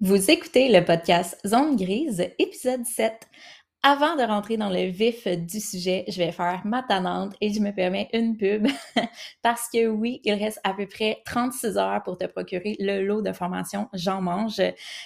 Vous écoutez le podcast Zone Grise, épisode 7. Avant de rentrer dans le vif du sujet, je vais faire ma tannante et je me permets une pub parce que oui, il reste à peu près 36 heures pour te procurer le lot de formation J'en mange.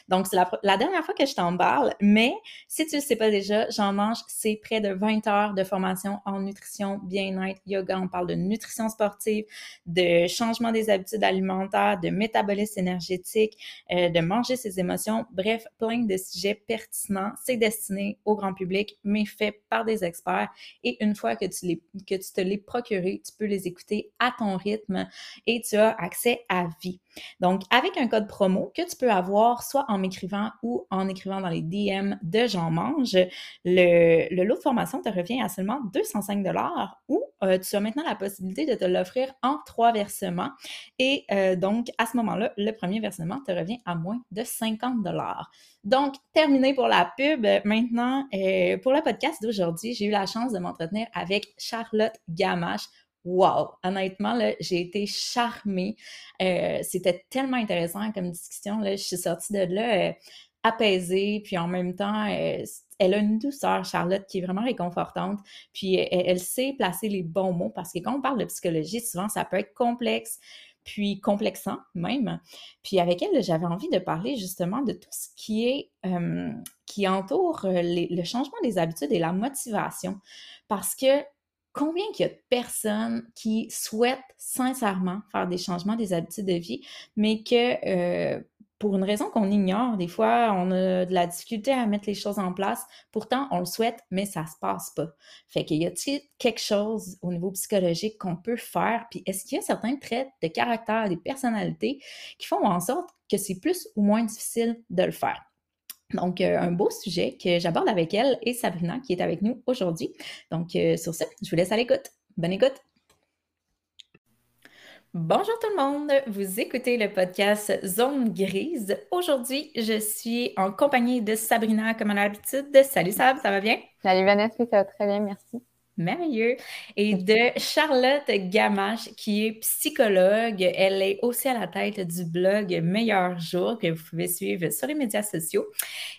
Donc, c'est la, dernière fois que je t'en parle, mais si tu ne le sais pas déjà, J'en mange, c'est près de 20 heures de formation en nutrition, bien-être, yoga. On parle de nutrition sportive, de changement des habitudes alimentaires, de métabolisme énergétique, euh, de manger ses émotions. Bref, plein de sujets pertinents. C'est destiné au grand public mais fait par des experts. Et une fois que tu, les, que tu te les procurés, tu peux les écouter à ton rythme et tu as accès à vie. Donc, avec un code promo que tu peux avoir soit en m'écrivant ou en écrivant dans les DM de Jean Mange, le, lot de formation te revient à seulement 205 ou euh, tu as maintenant la possibilité de te l'offrir en trois versements. Et euh, donc, à ce moment-là, le premier versement te revient à moins de 50 donc, terminé pour la pub. Maintenant, euh, pour le podcast d'aujourd'hui, j'ai eu la chance de m'entretenir avec Charlotte Gamache. Wow! Honnêtement, j'ai été charmée. Euh, c'était tellement intéressant comme discussion. Là. Je suis sortie de là euh, apaisée, puis en même temps, elle a une douceur, Charlotte, qui est vraiment réconfortante. Puis elle, sait placer les bons mots parce que quand on parle de psychologie, souvent, ça peut être complexe puis complexant même. Puis avec elle, j'avais envie de parler justement de tout ce qui est qui entoure euh, le changement des habitudes et la motivation. Parce que combien qu'il y a de personnes qui souhaitent sincèrement faire des changements des habitudes de vie, mais que euh, pour une raison qu'on ignore. Des fois, on a de la difficulté à mettre les choses en place. Pourtant, on le souhaite, mais ça se passe pas. Fait qu'il y a-t-il quelque chose au niveau psychologique qu'on peut faire? Puis est-ce qu'il y a certains traits de caractère, des personnalités qui font en sorte que c'est plus ou moins difficile de le faire? Donc, euh, un beau sujet que j'aborde avec elle et Sabrina qui est avec nous aujourd'hui. Donc, euh, sur ce, je vous laisse à l'écoute. Bonne écoute! Bonjour tout le monde, vous écoutez le podcast Zone Grise. Aujourd'hui, je suis en compagnie de Sabrina comme à l'habitude. Salut Sab, ça va bien? Salut Vanessa, ça va très bien, merci merveilleux. Et de Charlotte Gamache, qui est psychologue. Elle est aussi à la tête du blog Meilleur Jour, que vous pouvez suivre sur les médias sociaux.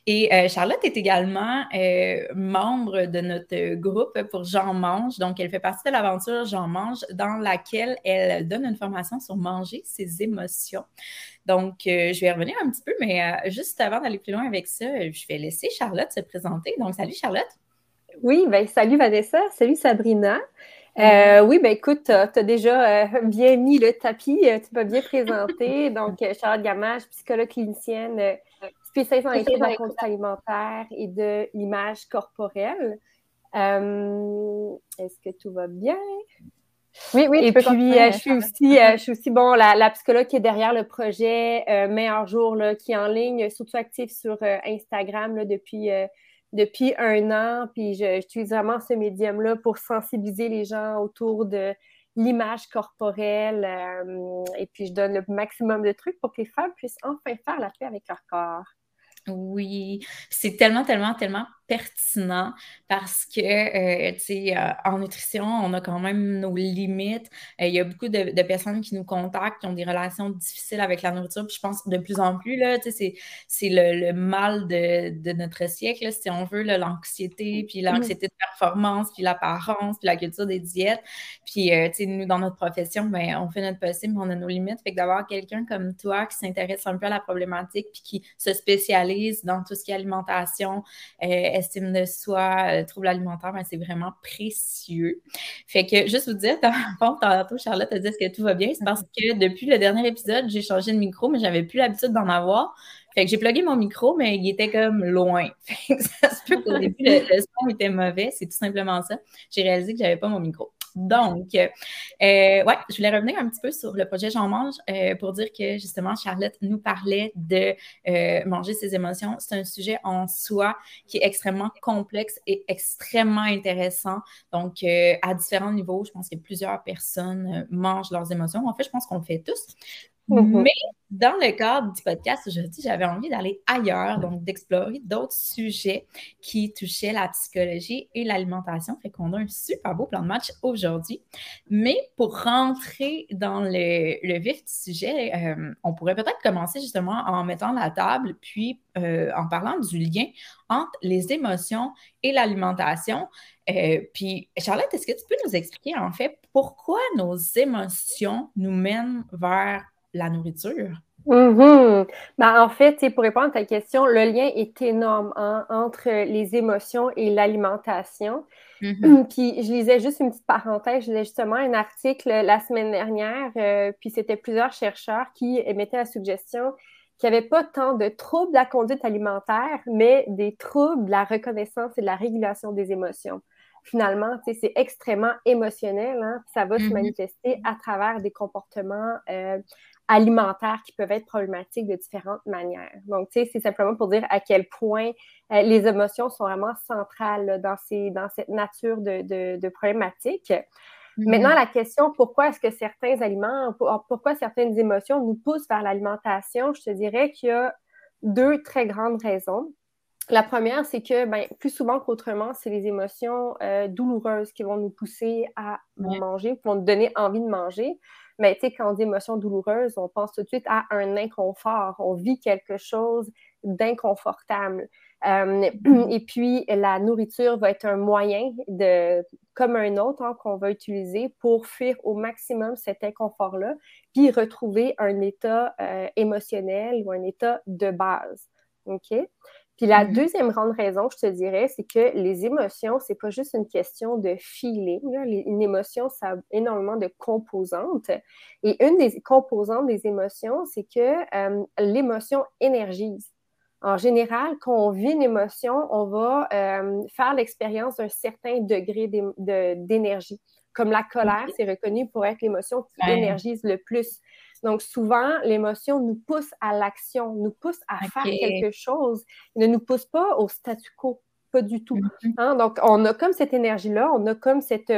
Et euh, Charlotte est également euh, membre de notre groupe pour Jean Mange. Donc, elle fait partie de l'aventure Jean Mange, dans laquelle elle donne une formation sur manger ses émotions. Donc, euh, je vais revenir un petit peu, mais juste avant d'aller plus loin avec ça, je vais laisser Charlotte se présenter. Donc, salut Charlotte. Oui, ben, salut Vanessa, salut Sabrina. Euh, oui, ben écoute, tu as, déjà euh, bien mis le tapis, euh, tu m'as bien présenté. Donc, Charlotte Gamache, psychologue clinicienne, spécialiste en études de la conduite alimentaire et de l'image corporelle. Est-ce que tout va bien? Oui, oui. Et puis, je suis aussi, je suis aussi bon, la, psychologue qui est derrière le projet Meilleur jour, là, qui est en ligne, surtout active sur Instagram là, depuis depuis un an, puis j'utilise vraiment ce médium-là pour sensibiliser les gens autour de l'image corporelle. Euh, et puis, je donne le maximum de trucs pour que les femmes puissent enfin faire la paix avec leur corps. Oui, c'est tellement, tellement, tellement pertinent parce que, euh, tu sais, euh, en nutrition, on a quand même nos limites. Euh, il y a beaucoup de, personnes qui nous contactent, qui ont des relations difficiles avec la nourriture. Puis je pense de plus en plus, là, tu sais, c'est le, mal de, notre siècle, si on veut, l'anxiété, puis l'anxiété de performance, puis l'apparence, puis la culture des diètes. Puis, tu sais, nous, dans notre profession, ben, on fait notre possible, mais on a nos limites. Fait que d'avoir quelqu'un comme toi qui s'intéresse un peu à la problématique, puis qui se spécialise dans tout ce qui est alimentation, estime de soi, euh, trouble alimentaire, ben, c'est vraiment précieux. Fait que juste vous dire, tantôt, Charlotte a dit que tout va bien? C'est parce que depuis le dernier épisode, j'ai changé de micro, mais j'avais plus l'habitude d'en avoir. Fait que j'ai plugué mon micro, mais il était comme loin. Fait que ça se peut qu'au début, le, le, son était mauvais. C'est tout simplement ça. J'ai réalisé que j'avais pas mon micro. Donc, euh, ouais, je voulais revenir un petit peu sur le projet J'en mange euh, pour dire que justement, Charlotte nous parlait de euh, manger ses émotions. C'est un sujet en soi qui est extrêmement complexe et extrêmement intéressant. Donc, à différents niveaux, je pense que plusieurs personnes mangent leurs émotions. En fait, je pense qu'on le fait tous. Mm-hmm. Mais dans le cadre du podcast aujourd'hui, j'avais envie d'aller ailleurs, donc d'explorer d'autres sujets qui touchaient la psychologie et l'alimentation. Fait qu'on a un super beau plan de match aujourd'hui. Mais pour rentrer dans le, vif du sujet, euh, on pourrait peut-être commencer justement en mettant la table, puis euh, en parlant du lien entre les émotions et l'alimentation. Euh, puis, Charlotte, est-ce que tu peux nous expliquer en fait pourquoi nos émotions nous mènent vers la nourriture? Ben, en fait, pour répondre à ta question, le lien est énorme hein, entre les émotions et l'alimentation. Mm-hmm. Puis je lisais juste une petite parenthèse, je lisais justement un article la semaine dernière, euh, puis c'était plusieurs chercheurs qui émettaient la suggestion qu'il n'y avait pas tant de troubles de la conduite alimentaire, mais des troubles de la reconnaissance et de la régulation des émotions finalement, c'est extrêmement émotionnel, hein, ça va se mm-hmm. manifester à travers des comportements euh, alimentaires qui peuvent être problématiques de différentes manières. Donc, tu sais, c'est simplement pour dire à quel point euh, les émotions sont vraiment centrales dans, ces, dans cette nature de, de, problématiques. Mm-hmm. Maintenant, la question, pourquoi est-ce que certains aliments, pourquoi certaines émotions nous poussent vers l'alimentation, je te dirais qu'il y a deux très grandes raisons. La première, c'est que ben, plus souvent qu'autrement, c'est les émotions euh, douloureuses qui vont nous pousser à manger, qui vont nous donner envie de manger. Mais tu sais, quand on dit émotion douloureuse, on pense tout de suite à un inconfort. On vit quelque chose d'inconfortable. Euh, et puis, la nourriture va être un moyen de, comme un autre hein, qu'on va utiliser pour fuir au maximum cet inconfort-là, puis retrouver un état euh, émotionnel ou un état de base. OK? Puis la mm-hmm. deuxième grande raison, je te dirais, c'est que les émotions, c'est pas juste une question de feeling. Une émotion, ça a énormément de composantes. Et une des composantes des émotions, c'est que euh, l'émotion énergise. En général, quand on vit une émotion, on va euh, faire l'expérience d'un certain degré d'énergie. Comme la colère, c'est reconnu pour être l'émotion qui énergise le plus. Donc, souvent, l'émotion nous pousse à l'action, nous pousse à faire quelque chose, ne nous pousse pas au statu quo, pas du tout. Mm-hmm. Hein. Donc, on a comme cette énergie-là, on a comme cette,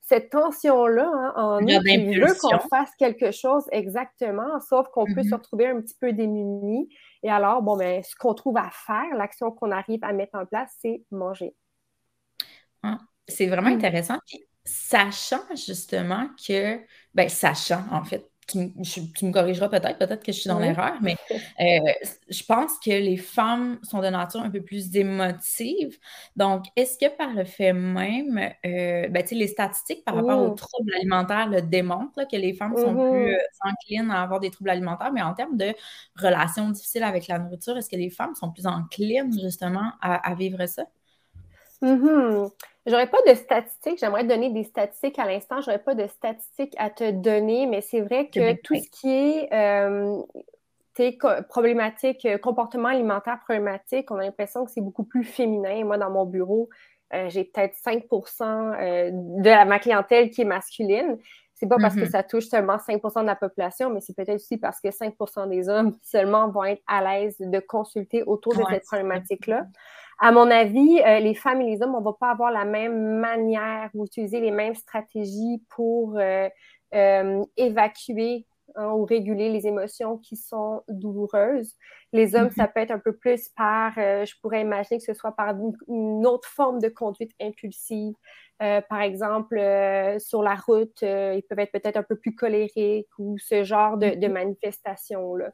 cette tension-là hein, en nous qui veut qu'on fasse quelque chose exactement, sauf qu'on peut se mm-hmm. retrouver un petit peu démuni. Et alors, bon, ben, ce qu'on trouve à faire, l'action qu'on arrive à mettre en place, c'est manger. Ah, c'est vraiment mm. intéressant. sachant justement que, ben, sachant en fait, tu, me corrigeras peut-être, peut-être que je suis dans l'erreur, mais euh, je pense que les femmes sont de nature un peu plus émotive. Donc, est-ce que par le fait même, euh, ben, les statistiques par rapport aux troubles alimentaires le démontrent, que les femmes sont plus mmh euh, enclines à avoir des troubles alimentaires, mais en termes de relations difficiles avec la nourriture, est-ce que les femmes sont plus enclines justement à, vivre ça? Mmh J'aurais pas de statistiques. J'aimerais donner des statistiques à l'instant. J'aurais pas de statistiques à te donner, mais c'est vrai que tout ce qui est euh, problématique, euh, comportement alimentaire problématique, on a l'impression que c'est beaucoup plus féminin. Moi, dans mon bureau, euh, j'ai peut-être 5% euh, de ma clientèle qui est masculine. C'est pas parce que mm-hmm. ça touche seulement 5% de la population, mais c'est peut-être aussi parce que 5% des hommes seulement vont être à l'aise de consulter autour de cette problématique-là. À mon avis, euh, les femmes et les hommes, on ne va pas avoir la même manière ou utiliser les mêmes stratégies pour euh, euh, évacuer hein, ou réguler les émotions qui sont douloureuses. Les hommes, ça mm-hmm. peut être un peu plus par, je pourrais imaginer que ce soit par une, autre forme de conduite impulsive. par exemple, sur la route, ils peuvent être peut-être un peu plus colériques ou ce genre de, de mm-hmm. manifestations-là.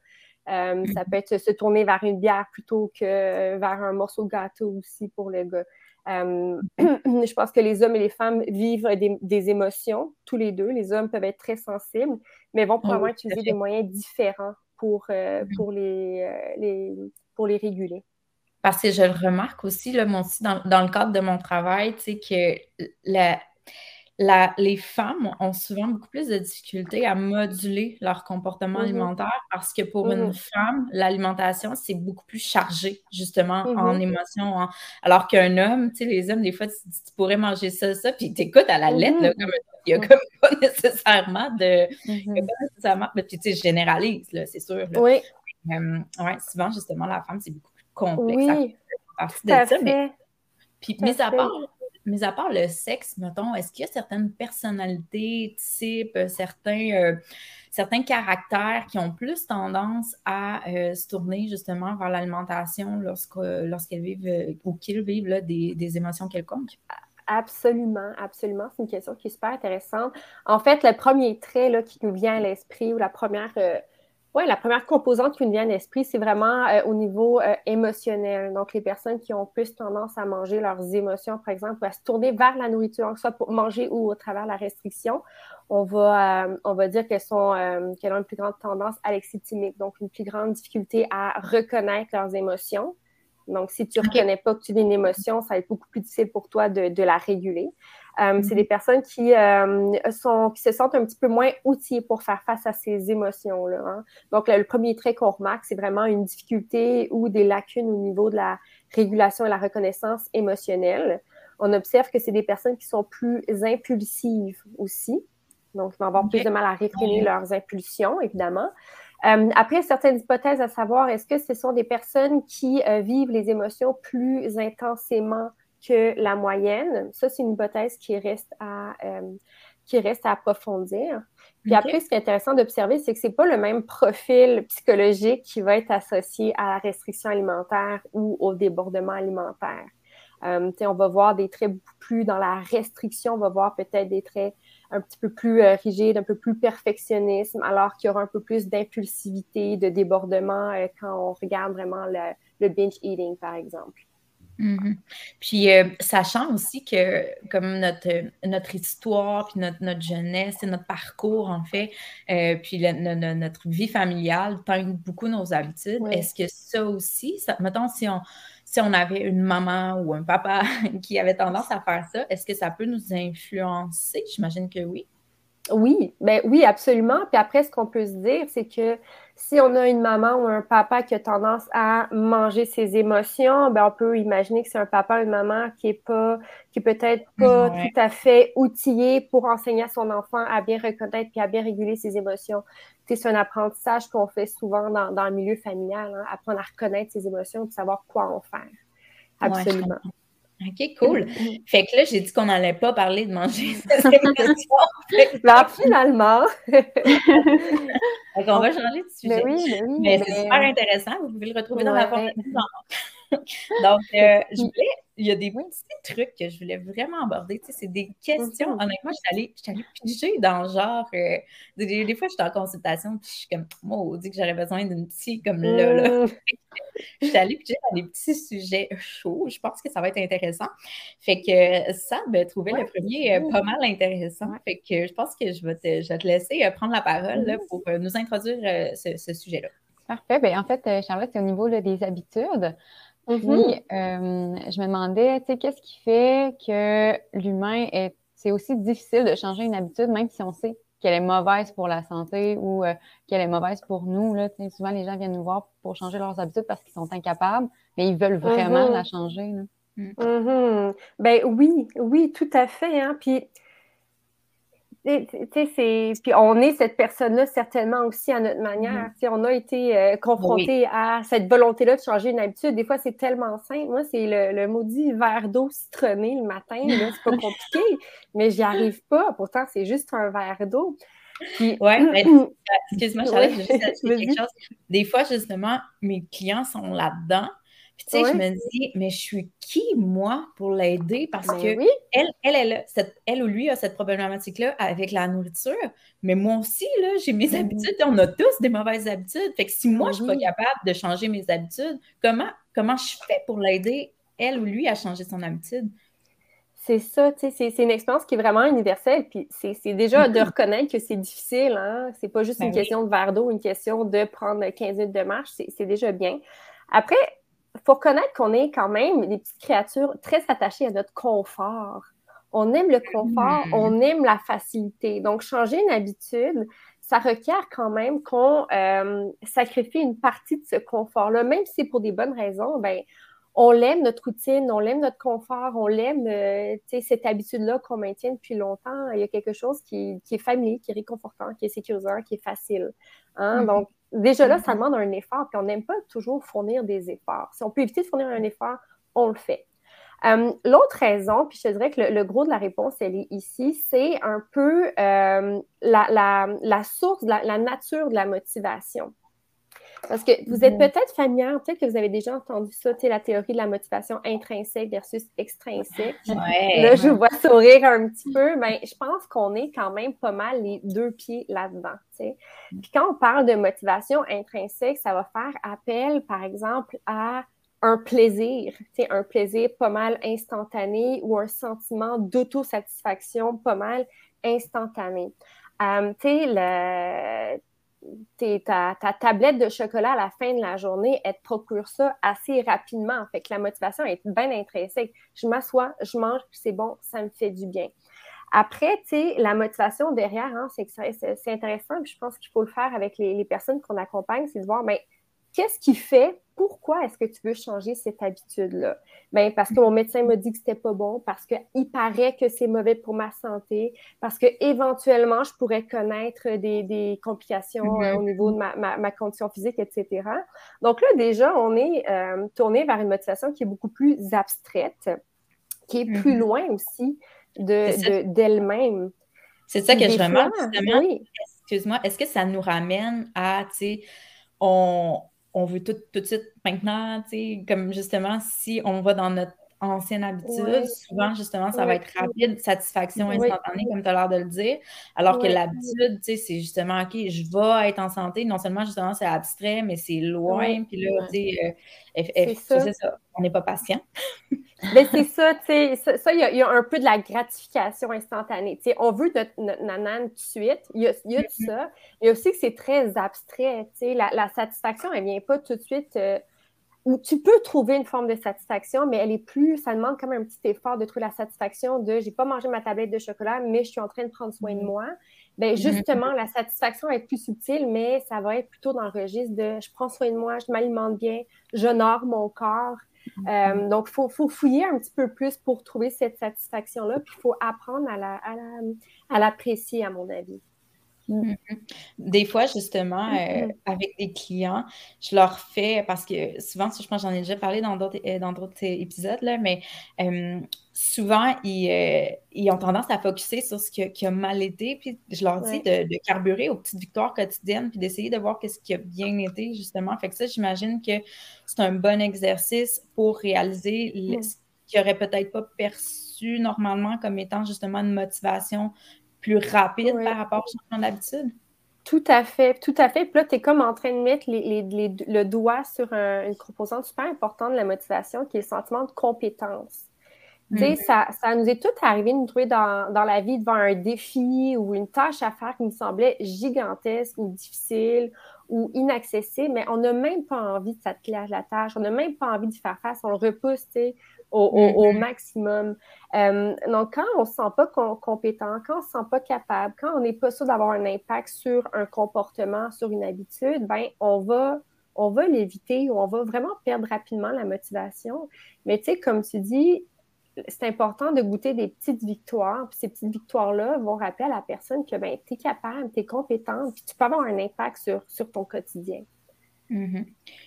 Euh, ça peut être se tourner vers une bière plutôt que vers un morceau de gâteau aussi pour le gars. Euh, je pense que les hommes et les femmes vivent des, émotions, tous les deux. Les hommes peuvent être très sensibles, mais vont probablement utiliser des moyens différents pour, euh, pour, les, les, pour les réguler. Parce que je le remarque aussi, là, aussi dans, dans, le cadre de mon travail, que la, les femmes ont souvent beaucoup plus de difficultés à moduler leur comportement mm-hmm. alimentaire parce que pour une mm-hmm. femme, l'alimentation, c'est beaucoup plus chargé, justement, en mm-hmm. émotions. Alors qu'un homme, tu sais, les hommes, des fois, tu, pourrais manger ça, ça, puis t'écoutes à la lettre, là, comme, il n'y a comme pas nécessairement de. Pas nécessairement. Puis, tu sais, je généralise, c'est sûr. Oui. Euh, ouais, souvent, justement, la femme, c'est beaucoup plus complexe. Oui. À, de ça, mais, puis, mis à part mis à part le sexe, mettons, est-ce qu'il y a certaines personnalités, types, certains, euh, certains caractères qui ont plus tendance à se tourner justement vers l'alimentation lorsqu'elles vivent ou qu'ils vivent des, des émotions quelconques? Absolument, absolument. C'est une question qui est super intéressante. En fait, le premier trait là, qui nous vient à l'esprit ou la première, euh, ouais, la première composante qui nous vient à l'esprit, c'est vraiment euh, au niveau euh, émotionnel. Donc, les personnes qui ont plus tendance à manger leurs émotions, par exemple, ou à se tourner vers la nourriture, soit pour manger ou au travers la restriction, on va, on va dire qu'elles sont qu'elles ont une plus grande tendance à l'excitémique, donc une plus grande difficulté à reconnaître leurs émotions donc, si tu ne reconnais pas que tu as une émotion, ça va être beaucoup plus difficile pour toi de, la réguler. Euh, c'est mhm. des personnes qui, euh, sont, qui se sentent un petit peu moins outillées pour faire face à ces émotions-là. Hein. Donc, le, premier trait qu'on remarque, c'est vraiment une difficulté ou des lacunes au niveau de la régulation et la reconnaissance émotionnelle. On observe que c'est des personnes qui sont plus impulsives aussi. Donc, ils vont avoir plus de mal à réfréner leurs impulsions, évidemment. Euh, après, certaines hypothèses à savoir, est-ce que ce sont des personnes qui euh, vivent les émotions plus intensément que la moyenne? Ça, c'est une hypothèse qui reste à, euh, qui reste à approfondir. Puis après, ce qui est intéressant d'observer, c'est que ce n'est pas le même profil psychologique qui va être associé à la restriction alimentaire ou au débordement alimentaire. on va voir des traits beaucoup plus dans la restriction, on va voir peut-être des traits un petit peu plus euh, rigide, un peu plus perfectionnisme, alors qu'il y aura un peu plus d'impulsivité, de débordement euh, quand on regarde vraiment le, binge eating, par exemple. Mm-hmm. Puis, euh, sachant aussi que, comme notre, notre histoire, puis notre, notre jeunesse et notre parcours, en fait, puis notre vie familiale teint beaucoup nos habitudes, est-ce que ça aussi, ça, mettons, si on, si on avait une maman ou un papa qui avait tendance à faire ça, est-ce que ça peut nous influencer? J'imagine que oui. Oui, ben oui, absolument. Puis après, ce qu'on peut se dire, c'est que si on a une maman ou un papa qui a tendance à manger ses émotions, ben on peut imaginer que c'est un papa ou une maman qui est pas, qui peut-être pas tout à fait outillé pour enseigner à son enfant à bien reconnaître puis à bien réguler ses émotions c'est un apprentissage qu'on fait souvent dans, le milieu familial, hein, apprendre à reconnaître ses émotions et savoir quoi en faire. Absolument. OK, cool. Fait que là, j'ai dit qu'on n'allait pas parler de manger. Ben, finalement. on va changer de sujet. Mais oui, oui. Mais, c'est super intéressant. Vous pouvez le retrouver dans la formation. Donc, euh, je voulais il y a des petits trucs que je voulais vraiment aborder. Tu sais, c'est des questions. Honnêtement, je suis allée, piger dans genre. Euh, des, fois, je suis en consultation, puis je suis comme, moi, on dit que j'aurais besoin d'une petite comme là. là. Mm. je suis allée piger dans des petits sujets chauds. Je pense que ça va être intéressant. Fait que ça, ben, trouver le premier euh, pas mal intéressant. Fait que je pense que je vais te, je vais te laisser euh, prendre la parole là, pour nous introduire ce, sujet-là. Parfait. Bien, en fait, Charlotte, c'est au niveau des habitudes. Puis, mm-hmm. euh, je me demandais, tu sais, qu'est-ce qui fait que l'humain est. C'est aussi difficile de changer une habitude, même si on sait qu'elle est mauvaise pour la santé ou euh, qu'elle est mauvaise pour nous. Là, souvent, les gens viennent nous voir pour changer leurs habitudes parce qu'ils sont incapables, mais ils veulent vraiment mm-hmm. la changer. Là. Mm. Mm-hmm. Ben oui, oui, tout à fait. Hein? Puis puis on est cette personne-là certainement aussi à notre manière. Mm-hmm. On a été euh, confronté à cette volonté-là de changer une habitude. Des fois, c'est tellement simple. Moi, c'est le, maudit verre d'eau citronné le matin. C'est pas compliqué, mais j'y arrive pas. Pourtant, c'est juste un verre d'eau. Oui, excuse-moi, Charlotte, je juste quelque chose. Des fois, justement, mes clients sont là-dedans. Puis, tu sais, je me dis, mais je suis qui, moi, pour l'aider? Parce ben que elle, elle, elle, ou lui a cette problématique-là avec la nourriture. Mais moi aussi, là, j'ai mes ben habitudes. On a tous des mauvaises habitudes. Fait que si moi, je ne suis pas ben capable de changer mes habitudes, comment, comment je fais pour l'aider, elle ou lui, à changer son habitude? C'est ça, tu sais, c'est une expérience qui est vraiment universelle. Puis c'est déjà de reconnaître que c'est difficile. Hein? C'est pas juste une question de verre d'eau, une question de prendre 15 minutes de marche. C'est déjà bien. Après, faut reconnaître qu'on est quand même des petites créatures très attachées à notre confort. On aime le confort, hmm. on aime la facilité. Donc, changer une habitude, ça requiert quand même qu'on euh, sacrifie une partie de ce confort-là, même si c'est pour des bonnes raisons. Ben, on l'aime notre routine, on l'aime notre confort, on l'aime euh, cette habitude-là qu'on maintient depuis longtemps. Il y a quelque chose qui, est familier, qui est réconfortant, qui est sécurisant, qui est facile. Hein? Mm-hmm. Donc, déjà là, ça mm-hmm. demande un effort, puis on n'aime pas toujours fournir des efforts. Si on peut éviter de fournir un effort, on le fait. Euh, l'autre raison, puis je te dirais que le, gros de la réponse, elle est ici, c'est un peu euh, la, source, la, nature de la motivation. Parce que vous êtes peut-être familière, peut-être que vous avez déjà entendu ça, tu sais, la théorie de la motivation intrinsèque versus extrinsèque. Là, je vous vois sourire un petit peu, mais je pense qu'on est quand même pas mal les deux pieds là-dedans. Sais. Puis quand on parle de motivation intrinsèque, ça va faire appel, par exemple, à un plaisir, un plaisir pas mal instantané ou un sentiment d'autosatisfaction pas mal instantané. Euh, tu sais, ta, ta, tablette de chocolat à la fin de la journée, elle te procure ça assez rapidement. Fait que la motivation est bien intrinsèque. Je m'assois, je mange, c'est bon, ça me fait du bien. Après, tu sais, la motivation derrière, hein, c'est intéressant, je pense qu'il faut le faire avec les, les personnes qu'on accompagne, c'est de voir, mais qu'est-ce qui fait pourquoi est-ce que tu veux changer cette habitude-là? Bien, parce que mon médecin m'a dit que c'était pas bon, parce qu'il paraît que c'est mauvais pour ma santé, parce que éventuellement je pourrais connaître des, complications euh, au niveau de ma, condition physique, etc. Donc là, déjà, on est euh, tourné vers une motivation qui est beaucoup plus abstraite, qui est plus mm-hmm. loin aussi d'elle-même. c'est ça que je remarque, justement. Excuse-moi, est-ce que ça nous ramène à, tu sais, on, on veut tout, tout de suite maintenant, tu sais, comme justement, si on va dans notre ancienne habitude, souvent, justement, ça va être rapide, satisfaction instantanée, comme tu as l'air de le dire. Alors que l'habitude, tu sais, c'est justement, OK, je vais être en santé. Non seulement, justement, c'est abstrait, mais c'est loin. Puis là, tu sais, euh, c'est ça. On n'est pas patient. mais c'est ça, tu sais, ça, il y, a un peu de la gratification instantanée. Tu sais, on veut notre, notre tout de suite. Il y a, y a de mm-hmm. ça. Il y a aussi que c'est très abstrait. Tu sais, la, satisfaction, elle ne vient pas tout de suite. Euh, où tu peux trouver une forme de satisfaction, mais elle est plus, ça demande quand même un petit effort de trouver la satisfaction de j'ai pas mangé ma tablette de chocolat, mais je suis en train de prendre soin de mm-hmm. moi. Bien, mm-hmm. justement, la satisfaction va être plus subtile, mais ça va être plutôt dans le registre de je prends soin de moi, je m'alimente bien, j'honore mon corps. Mm-hmm. Euh, donc, il faut, faut, fouiller un petit peu plus pour trouver cette satisfaction-là, puis il faut apprendre à l'apprécier, à, à mon avis. Mm-hmm. Des fois, justement, euh, mm-hmm. avec des clients, je leur fais, parce que souvent, je pense j'en ai déjà parlé dans d'autres, euh, dans d'autres épisodes, là, mais euh, souvent, ils, ont tendance à focuser sur ce qui a, mal été, puis je leur dis de, carburer aux petites victoires quotidiennes, puis d'essayer de voir ce qui a bien été, justement. Fait que ça, j'imagine que c'est un bon exercice pour réaliser mm. ce qu'ils n'auraient peut-être pas perçu normalement comme étant justement une motivation plus rapide par rapport au changement d'habitude. Tout à fait, tout à fait. Puis là, tu es comme en train de mettre le doigt sur une composante super importante de la motivation qui est le sentiment de compétence. Tu sais, mm-hmm. ça, nous est tout arrivé de nous trouver dans, la vie devant un défi ou une tâche à faire qui nous semblait gigantesque ou difficile ou inaccessible, mais on n'a même pas envie de s'atteler à la tâche, on n'a même pas envie d'y faire face, on le repousse, tu sais, au, mm-hmm. maximum. Euh, donc, quand on ne se sent pas compétent, quand on ne se sent pas capable, quand on n'est pas sûr d'avoir un impact sur un comportement, sur une habitude, ben, on va, on va l'éviter ou on va vraiment perdre rapidement la motivation. Mais tu sais, comme tu dis, c'est important de goûter des petites victoires. Puis ces petites victoires-là vont rappeler à la personne que ben, tu es capable, tu es compétente, puis tu peux avoir un impact sur, sur ton quotidien. Mm-hmm.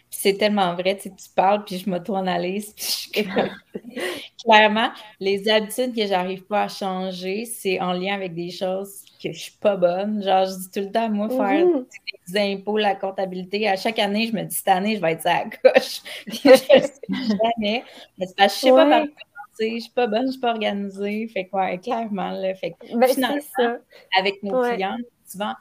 C'est tellement vrai, tu, tu parles, puis je m'auto-analyse, Clairement, les habitudes que j'arrive pas à changer, c'est en lien avec des choses que je suis pas bonne. Genre, je dis tout le temps, moi, faire mm-hmm. des impôts, la comptabilité, à chaque année, je me dis, cette année, je vais être ça à gauche. puis je sais jamais. Mais c'est parce que je sais pas par je suis pas bonne, je suis pas organisée. Fait quoi, clairement, là. Fait que, ben, finalement, avec nos clients, souvent,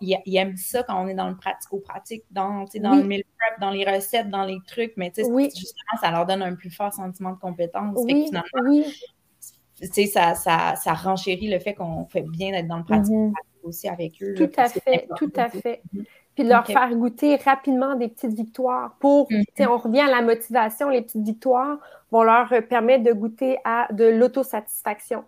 ils, aiment ça quand on est dans le pratico-pratique, dans, dans le meal prep, dans les recettes, dans les trucs, mais justement, ça leur donne un plus fort sentiment de compétence. Oui, finalement, ça, ça, ça renchérit le fait qu'on fait bien d'être dans le pratico-pratique mm-hmm. aussi avec eux. Tout à fait, tout à fait. Puis leur faire goûter rapidement des petites victoires pour, mm-hmm. on revient à la motivation, les petites victoires vont leur permettre de goûter à de l'autosatisfaction.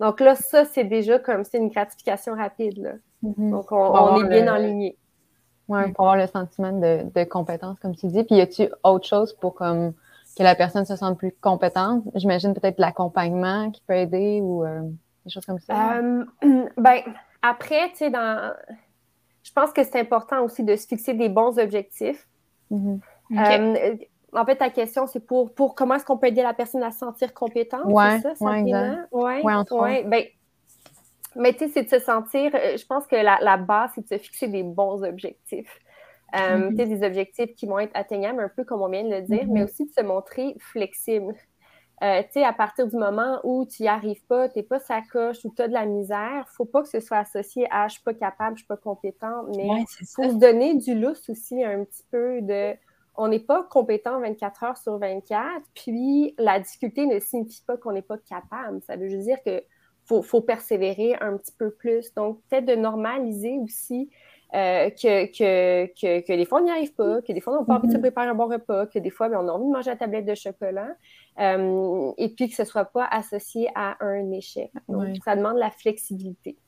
Donc là, ça, c'est déjà comme c'est une gratification rapide. Là. Mhm. Donc, on, est bien aligné. Oui, pour avoir le sentiment de, compétence, comme tu dis. Puis, y a-tu autre chose pour comme, que la personne se sente plus compétente? J'imagine peut-être l'accompagnement qui peut aider ou euh, des choses comme ça. Euh, ben, après, tu sais, dans... je pense que c'est important aussi de se fixer des bons objectifs. Mhm. Euh, en fait, ta question, c'est pour, pour comment est-ce qu'on peut aider la personne à se sentir compétente, ouais, c'est ça, ouais, ouais, ouais, ben, mais tu sais, c'est de se sentir, euh, je pense que la, la base, c'est de se fixer des bons objectifs. Euh, mm-hmm. Des objectifs qui vont être atteignables, un peu comme on vient de le dire, mais mm-hmm. aussi de se montrer flexible. Euh, tu sais, à partir du moment où tu n'y arrives pas, tu n'es pas sacoche ou tu as de la misère, faut pas que ce soit associé à je suis pas capable, je suis pas compétente, mais il faut se donner du lousse aussi un petit peu de on n'est pas compétent 24 heures sur 24, puis la difficulté ne signifie pas qu'on n'est pas capable. Ça veut juste dire que faut, faut persévérer un petit peu plus. Donc, peut-être de normaliser aussi euh, que, que, que, que, des fois, on n'y arrive pas, que des fois, on n'a pas envie de se mm-hmm. préparer un bon repas, que des fois, ben, on a envie de manger la tablette de chocolat, euh, et puis que ce ne soit pas associé à un échec. Donc, ça demande la flexibilité.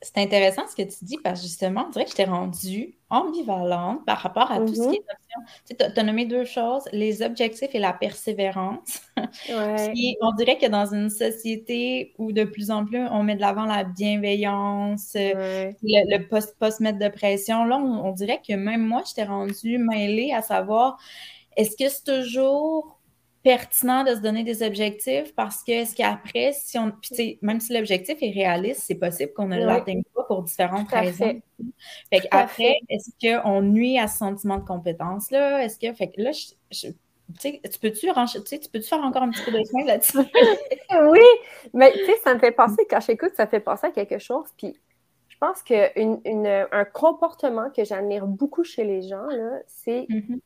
C'est intéressant ce que tu dis parce que justement, on dirait que je t'ai rendue ambivalente par rapport à tout ce qui est option. Tu as, nommé deux choses, les objectifs et la persévérance. Ouais. on dirait que dans une société où de plus en plus on met de l'avant la bienveillance, le, le post mettre de pression, là, on, on, dirait que même moi, je t'ai rendue mêlée à savoir est-ce que c'est toujours pertinent de se donner des objectifs parce que est-ce qu'après, si on. Même si l'objectif est réaliste, c'est possible qu'on ne l'atteigne pas pour différentes raisons. Fait, qu'après, est-ce qu'on nuit à ce sentiment de compétence-là? Est-ce que. Fait que là, je, tu peux-tu tu peux faire encore un petit peu de soin là-dessus? oui, mais tu sais, ça me fait penser, quand j'écoute, ça fait penser à quelque chose. Puis je pense qu'un comportement que j'admire beaucoup chez les gens, c'est mm-hmm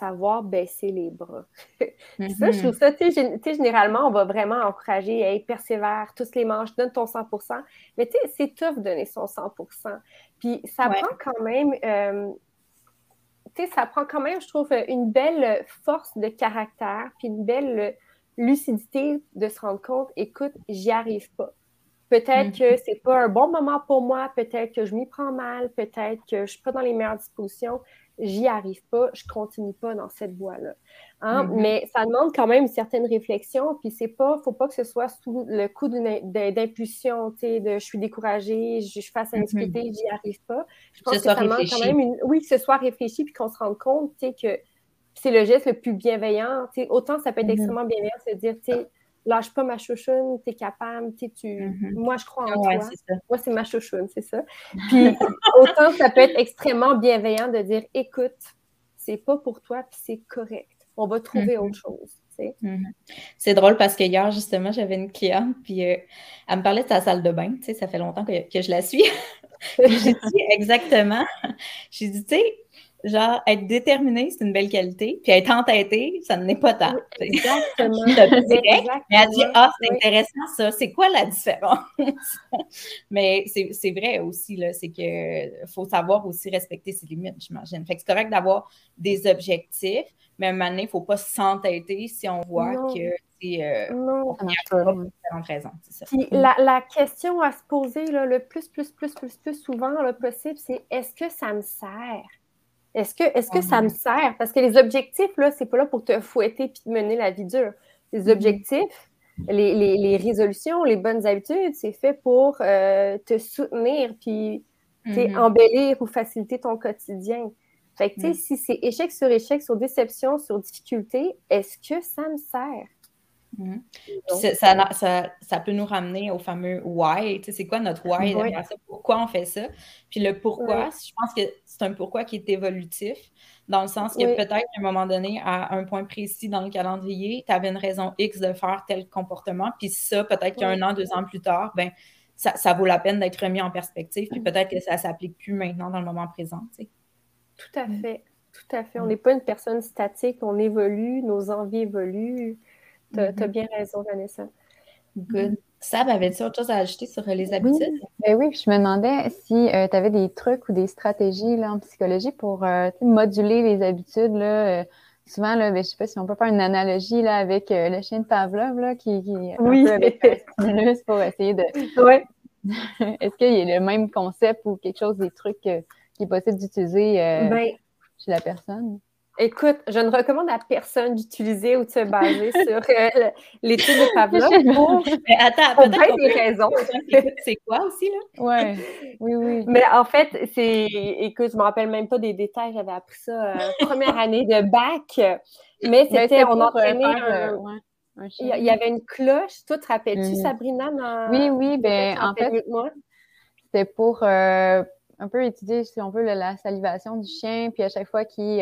savoir baisser les bras. ça, je mm-hmm. trouve ça, tu sais, généralement, on va vraiment encourager, hey, persévère, tous les manches, donne ton 100% Mais tu sais, c'est tough de donner son 100% Puis ça prend quand même, euh, tu sais, ça prend quand même, je trouve, une belle force de caractère, puis une belle lucidité de se rendre compte, écoute, j'y arrive pas. Peut-être que mm-hmm. c'est pas un bon moment pour moi, peut-être que je m'y prends mal, peut-être que je suis pas dans les meilleures dispositions j'y arrive pas, je continue pas dans cette voie-là. Hein? Mm-hmm. Mais ça demande quand même une certaine réflexion, puis c'est pas, faut pas que ce soit sous le coup d'impulsion, tu sais, de je suis découragée, je, suis face à une mm-hmm. difficulté, j'y arrive pas. Je pense que, ça demande quand même une, oui, que ce soit réfléchi, puis qu'on se rende compte, tu sais, que c'est le geste le plus bienveillant, tu sais, autant ça peut être mm-hmm. extrêmement bienveillant de se dire, tu sais, lâche pas ma chouchoune, t'es capable, tu mm-hmm. moi je crois en toi. Moi, c'est ma chouchoune, c'est ça. Puis autant ça peut être extrêmement bienveillant de dire écoute, c'est pas pour toi, puis c'est correct. On va trouver mm-hmm. autre chose. Mm-hmm. C'est drôle parce que hier, justement, j'avais une cliente, puis euh, elle me parlait de sa salle de bain. Tu sais, ça fait longtemps que, que je la suis. j'ai dit exactement. J'ai dit, tu sais, genre, être déterminé, c'est une belle qualité, puis être entêté, ça n'est pas tant. Exactement. Mais elle dit, ah, c'est intéressant ça, c'est quoi la différence? mais c'est vrai aussi, là, c'est que faut savoir aussi respecter ses limites, j'imagine. Fait que c'est correct d'avoir des objectifs, mais à un moment donné, il ne faut pas s'entêter si on voit que c'est euh, non. raison. Ça. Puis la, la, question à se poser là, le plus, plus, plus, plus, plus souvent le possible, c'est est-ce que ça me sert? Est-ce que, que ça me sert? Parce que les objectifs, là, c'est pas là pour te fouetter puis te mener la vie dure. Les mm-hmm. objectifs, les, résolutions, les bonnes habitudes, c'est fait pour euh, te soutenir puis mm-hmm. embellir ou faciliter ton quotidien. Fait que, tu sais, mm. si c'est échec sur échec, sur déception, sur difficulté, est-ce que ça me sert? Mhm. Ça, ça, peut nous ramener au fameux why. c'est quoi notre why Pourquoi on fait ça? Puis le pourquoi, je pense que c'est un pourquoi qui est évolutif, dans le sens que peut-être à un moment donné, à un point précis dans le calendrier, tu avais une raison X de faire tel comportement, puis ça, peut-être qu'un an, deux ans plus tard, ben, ça, ça vaut la peine d'être remis en perspective, puis peut-être que ça ne s'applique plus maintenant dans le moment présent. Tout à fait. Tout à fait. On n'est pas une personne statique, on évolue, nos envies évoluent. Tu as, mm-hmm. bien raison, Vanessa. Good. Sab, avais-tu autre chose à ajouter sur euh, les habitudes? Oui, ben oui je me demandais si euh, tu avais des trucs ou des stratégies là, en psychologie pour euh, moduler les habitudes. Là, souvent, là, ben, je ne sais pas si on peut faire une analogie là, avec le chien de Pavlov là, qui, qui oui. un peu avec stimulus pour essayer de. Oui. Est-ce qu'il y a le même concept ou quelque chose, des trucs qui est possible d'utiliser ben, chez la personne? Écoute, je ne recommande à personne d'utiliser ou de se baser sur euh, l'étude de Pavlov pour Mais attends, peut-être des raisons. C'est quoi aussi, là? Ouais. Oui, oui. Mais en fait, c'est. Écoute, je ne me rappelle même pas des détails. J'avais appris ça euh, première année de bac. Mais c'était, on entraînait il y avait une cloche. Toi, te rappelles-tu, mm. Sabrina? Oui, oui. Ben, en fait, c'était pour euh, un peu étudier, si on veut, la, salivation du chien. Puis à chaque fois qu'il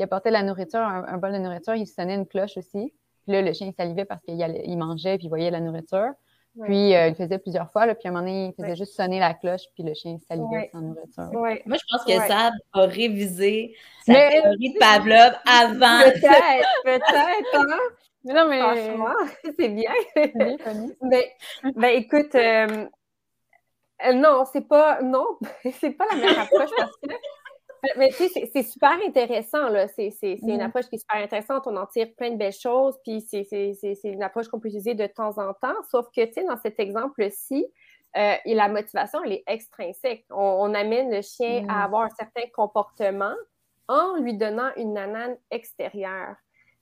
euh, apportait la nourriture, un, bol de nourriture, il sonnait une cloche aussi. Puis là, le chien salivait parce qu'il il mangeait puis il voyait la nourriture. Puis euh, il faisait plusieurs fois, là, puis à un moment donné, il faisait juste sonner la cloche, puis le chien salivait sans nourriture. Moi, je pense que Sad a révisé sa théorie de Pavlov avant. Peut-être, peut-être, hein? Mais non, mais. Franchement, c'est bien. mais, ben, écoute, euh, euh, non, c'est pas. Non, c'est pas la meilleure approche parce que. Mais tu sais, c'est super intéressant, là. C'est une mm-hmm. approche qui est super intéressante. On en tire plein de belles choses, puis c'est une approche qu'on peut utiliser de temps en temps. Sauf que, tu sais, dans cet exemple-ci, euh, la motivation, elle est extrinsèque. On, amène le chien à mm. avoir un certain comportement en lui donnant une nanane extérieure.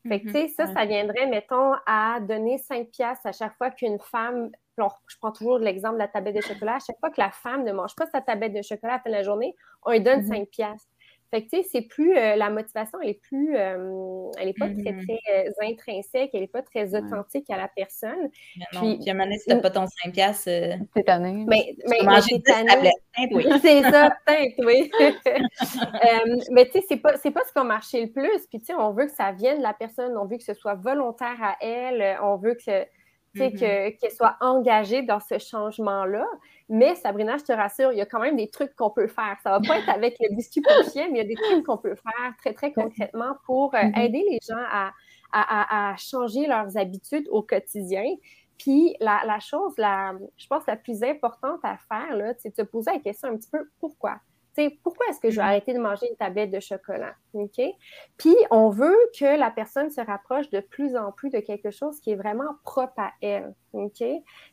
Fait que, tu sais, ça, ça viendrait, mettons, à donner 5 piastres à chaque fois qu'une femme, je prends toujours l'exemple de la tablette de chocolat, à chaque fois que la femme ne mange pas sa tablette de chocolat à la fin de la journée, on lui donne 5 piastres. Fait que, tu sais, c'est plus, euh, la motivation, elle est plus, euh, elle n'est pas très, mm-hmm. très euh, intrinsèque, elle n'est pas très authentique à la personne. puis, non, puis à un moment donné, si t'as pas ton 5 piastres... c'est année. Mais, mais, mais c'est ça, teinte, oui. mais tu sais, c'est pas, c'est pas ce qui a marché le plus. Puis, tu sais, on veut que ça vienne de la personne, on veut que ce soit volontaire à elle, on veut que Mm-hmm. qu'elle soit engagée dans ce changement-là. Mais Sabrina, je te rassure, il y a quand même des trucs qu'on peut faire. Ça ne va pas être avec le biscuit pour chien, mais il y a des trucs qu'on peut faire très, très concrètement pour euh, mm-hmm. aider les gens à, à, changer leurs habitudes au quotidien. Puis la, la chose, la, je pense, la plus importante à faire, c'est de se poser la question un petit peu pourquoi? Pourquoi est-ce que je vais mm-hmm. arrêter de manger une tablette de chocolat? Puis, on veut que la personne se rapproche de plus en plus de quelque chose qui est vraiment propre à elle.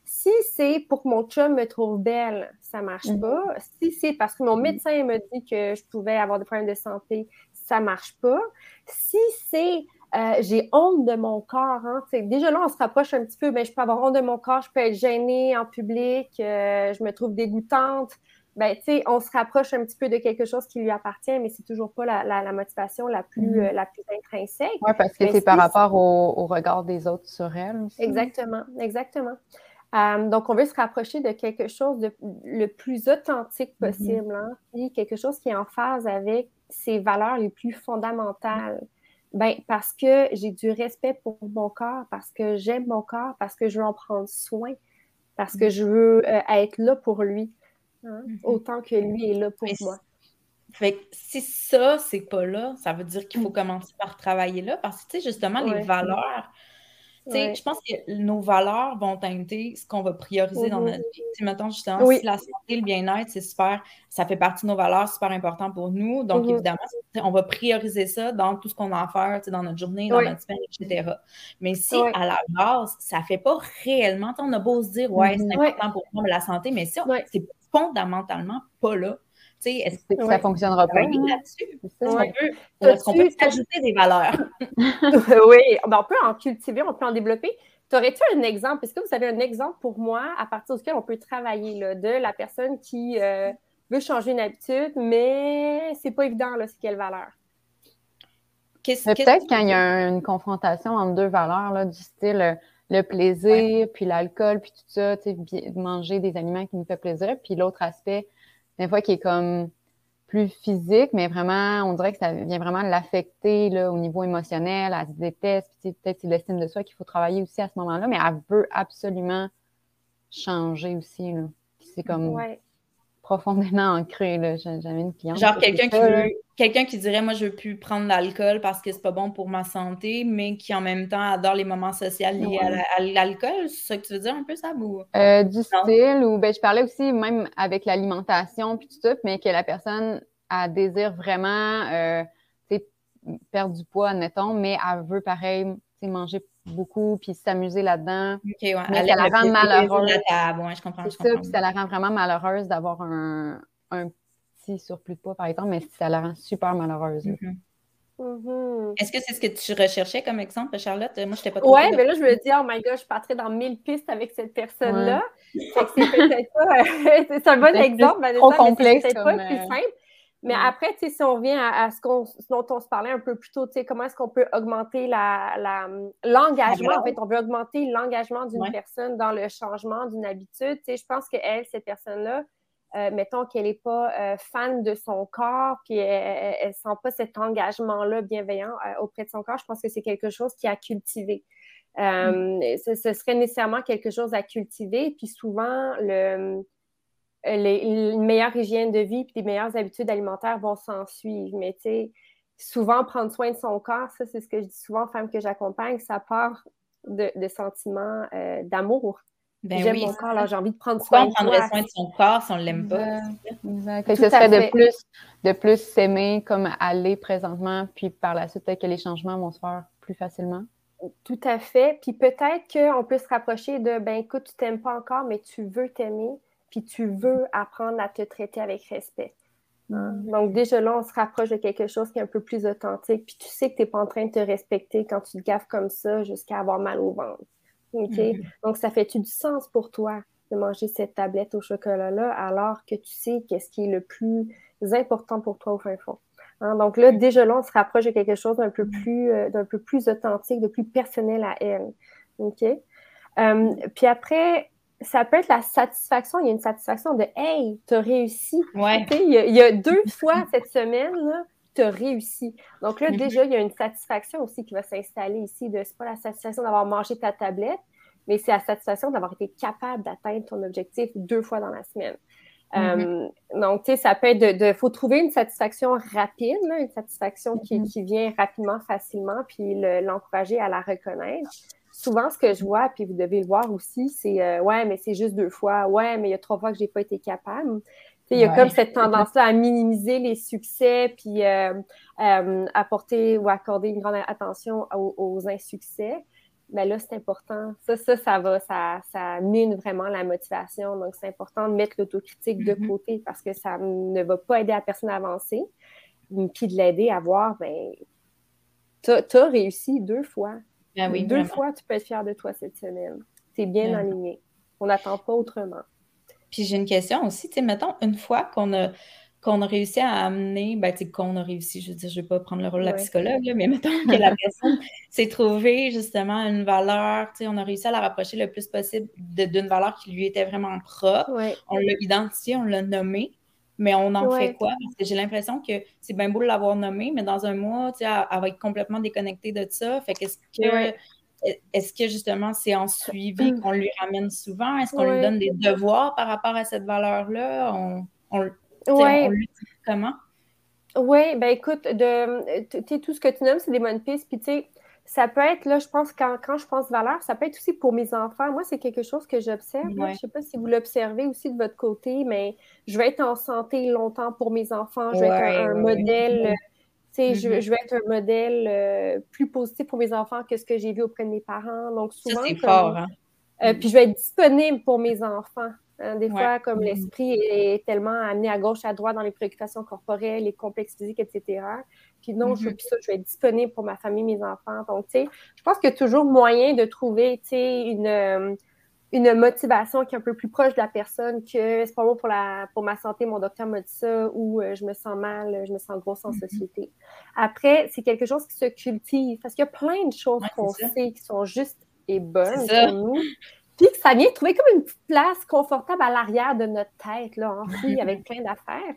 Si c'est pour que mon chum me trouve belle, ça marche mm-hmm. pas. Si c'est parce que mon mm-hmm. médecin me dit que je pouvais avoir des problèmes de santé, ça marche pas. Si c'est euh, j'ai honte de mon corps. Hein, déjà là, on se rapproche un petit peu, mais je peux avoir honte de mon corps, je peux être gênée en public, euh, je me trouve dégoûtante ben, tu sais, on se rapproche un petit peu de quelque chose qui lui appartient, mais c'est toujours pas la, motivation la plus, mm-hmm. euh, la plus intrinsèque. Oui, parce que c'est par rapport au, regard des autres sur elle aussi. Exactement, exactement. Euh, donc, on veut se rapprocher de quelque chose de le plus authentique mm-hmm. possible, hein, puis quelque chose qui est en phase avec ses valeurs les plus fondamentales. Ben, parce que j'ai du respect pour mon corps, parce que j'aime mon corps, parce que je veux en prendre soin, parce que mm-hmm. je veux euh, être là pour lui. Hein, mhm. autant que lui est là pour moi. Fait que si ça, c'est pas là, ça veut dire qu'il faut mm. commencer par travailler là parce que, tu sais, justement, les valeurs, tu sais, je pense que nos valeurs vont teinter ce qu'on va prioriser dans notre vie. Tu sais, mettons, justement, si la santé, le bien-être, c'est super, ça fait partie de nos valeurs, super important pour nous. Donc, évidemment, on va prioriser ça dans tout ce qu'on a à faire, tu sais, dans notre journée, dans notre semaine, etc. Mais si, à la base, ça fait pas réellement, on a beau se dire, ouais, c'est mm-hmm. important pour moi, la santé, mais si c'est fondamentalement pas là. Est-ce que ça ne fonctionnera pas? là-dessus. Est-ce qu'on peut, ajouter des valeurs? oui, ben, on peut en cultiver, on peut en développer. T'aurais-tu un exemple? Est-ce que vous avez un exemple pour moi à partir duquel on peut travailler là, de la personne qui euh, veut changer une habitude, mais c'est pas évident, là, c'est quelle valeur? Peut-être quand il y a une confrontation entre deux valeurs là, du style euh, le plaisir, puis l'alcool, puis tout ça, tu sais, manger des aliments qui nous fait plaisir. Puis l'autre aspect, des fois, qui est comme plus physique, mais vraiment, on dirait que ça vient vraiment l'affecter au niveau émotionnel, elle se déteste, puis peut-être c'est l'estime de soi qu'il faut travailler aussi à ce moment-là, mais elle veut absolument changer aussi. C'est comme profondément ancré. J'avais une cliente. Genre quelqu'un qui, quelqu'un qui dirait Moi, je veux plus prendre l'alcool parce que c'est pas bon pour ma santé, mais qui en même temps adore les moments sociaux liés à l'alcool. C'est ça que tu veux dire un peu, ça? Ou... Euh, du style, ou ben, je parlais aussi même avec l'alimentation puis tout ça, mais que la personne a désire vraiment euh, perdre du poids, admettons, mais elle veut pareil manger beaucoup puis s'amuser là-dedans. mais ça la rend malheureuse. Ouais, je comprends, je ça, puis ça la rend vraiment malheureuse d'avoir un, un, petit surplus de poids, par exemple, mais ça la rend super malheureuse. Mm-hmm. Mm-hmm. Est-ce que c'est ce que tu recherchais comme exemple, Charlotte? Moi, je t'ai pas Oui, mais là, je me dis, oh my god, je passerais dans mille pistes avec cette personne-là. C'est peut-être pas. c'est un bon exemple, mais c'est peut-être pas plus euh, simple. Mais après, tu sais, si on revient à, ce, dont on se parlait un peu plus tôt, comment est-ce qu'on peut augmenter l'engagement? La, en fait, on veut augmenter l'engagement d'une personne dans le changement d'une habitude. Je pense qu'elle, cette personne-là, euh, mettons qu'elle n'est pas euh, fan de son corps, puis elle ne sent pas cet engagement-là bienveillant euh, auprès de son corps, je pense que c'est quelque chose qui a cultivé. Mm. Ce, ce, serait nécessairement quelque chose à cultiver, puis souvent, le, une meilleure hygiène de vie puis des meilleures habitudes alimentaires vont s'en suivre. Mais tu sais, souvent, prendre soin de son corps, ça, c'est ce que je dis souvent aux femmes que j'accompagne, ça part de, sentiments d'amour. Ben J'aime mon corps, alors j'ai envie de prendre soin de Pourquoi on prendrait soin de son corps si on ne l'aime pas? Exact. ce serait de plus, de plus s'aimer comme aller présentement, puis par la suite, peut-être que les changements vont se faire plus facilement. Tout à fait. Puis peut-être qu'on peut se rapprocher de, ben écoute, tu t'aimes pas encore, mais tu veux t'aimer, puis tu veux apprendre à te traiter avec respect. Hein? Mm. Donc déjà là, on se rapproche de quelque chose qui est un peu plus authentique, puis tu sais que tu n'es pas en train de te respecter quand tu te gaffes comme ça jusqu'à avoir mal au ventre. Mm-hmm. Donc, ça fait-tu du sens pour toi de manger cette tablette au chocolat-là alors que tu sais qu'est-ce qui est le plus important pour toi au fin fond? Hein? Donc là, déjà là, on se rapproche de quelque chose d'un peu plus, euh, d'un peu plus authentique, de plus personnel à elle. OK? Euh, puis après, ça peut être la satisfaction. Il y a une satisfaction de Hey, tu as réussi. Ouais. Il, y a, il, y a, deux fois cette semaine, tu as réussi. Donc là, mm-hmm. déjà, il y a une satisfaction aussi qui va s'installer ici. De c'est pas la satisfaction d'avoir mangé ta tablette, mais c'est la satisfaction d'avoir été capable d'atteindre ton objectif deux fois dans la semaine. Mm-hmm. Euh, donc, tu sais, ça peut être de, faut trouver une satisfaction rapide, une satisfaction qui, mm-hmm. qui, vient rapidement, facilement, puis l'encourager à la reconnaître. Souvent, ce que je vois, puis vous devez le voir aussi, c'est euh, ouais, mais c'est juste deux fois, ouais, mais il y a trois fois que j'ai pas été capable. Il y a comme cette tendance-là à minimiser les succès, puis euh, apporter ou accorder une grande attention aux, aux insuccès ben là, c'est important. Ça, ça, ça va, ça, ça mine vraiment la motivation. Donc, c'est important de mettre l'autocritique de mm-hmm. côté parce que ça ne va pas aider la personne à avancer. Puis de l'aider à voir, ben, tu as, réussi deux fois. Ben oui, deux fois, tu peux être fier de toi cette semaine. C'est bien ben aligné. On n'attend pas autrement. Puis j'ai une question aussi, tu sais, mettons, une fois qu'on a qu'on a réussi à amener, ben, tu sais, qu'on a réussi, je veux dire, je ne vais pas prendre le rôle de la psychologue, mais mettons que la personne s'est trouvée justement une valeur, tu sais, on a réussi à la rapprocher le plus possible d'une valeur qui lui était vraiment propre. On l'a identifié, on l'a nommé, mais on en fait quoi? J'ai l'impression que c'est bien beau de l'avoir nommé, mais dans un mois, tu sais, elle, va être complètement déconnectée de ça. Fait qu'est-ce que. Est-ce que justement c'est en suivi qu'on lui ramène souvent? Est-ce qu'on lui donne des devoirs par rapport à cette valeur-là? On, on, oui. comment? Oui, ben écoute, de, tout ce que tu nommes, c'est des bonnes pistes. Puis tu sais, ça peut être, là, je pense, quand, quand je pense valeur, ça peut être aussi pour mes enfants. Moi, c'est quelque chose que j'observe. Je ne sais pas si vous l'observez aussi de votre côté, mais je vais être en santé longtemps pour mes enfants. Je vais être un, modèle. Tu sais, je, mm-hmm. je, vais être un modèle euh, plus positif pour mes enfants que ce que j'ai vu auprès de mes parents. Donc, souvent. c'est fort, hein? Euh, puis je vais être disponible pour mes enfants. Hein, des fois, comme mm-hmm. l'esprit est tellement amené à gauche, à droite dans les préoccupations corporelles, les complexes physiques, etc. Puis non, je, mm-hmm. ça, je vais être disponible pour ma famille, mes enfants. Donc, tu sais, je pense qu'il y a toujours moyen de trouver, tu sais, une, euh, une motivation qui est un peu plus proche de la personne que c'est pas bon pour, la, pour ma santé, mon docteur m'a dit ça, ou euh, je me sens mal, je me sens grosse en mm-hmm. société. Après, c'est quelque chose qui se cultive parce qu'il y a plein de choses qu'on sait qui sont justes et bonnes pour nous. Puis que ça vient trouver comme une petite place confortable à l'arrière de notre tête, là, enfouie avec plein d'affaires.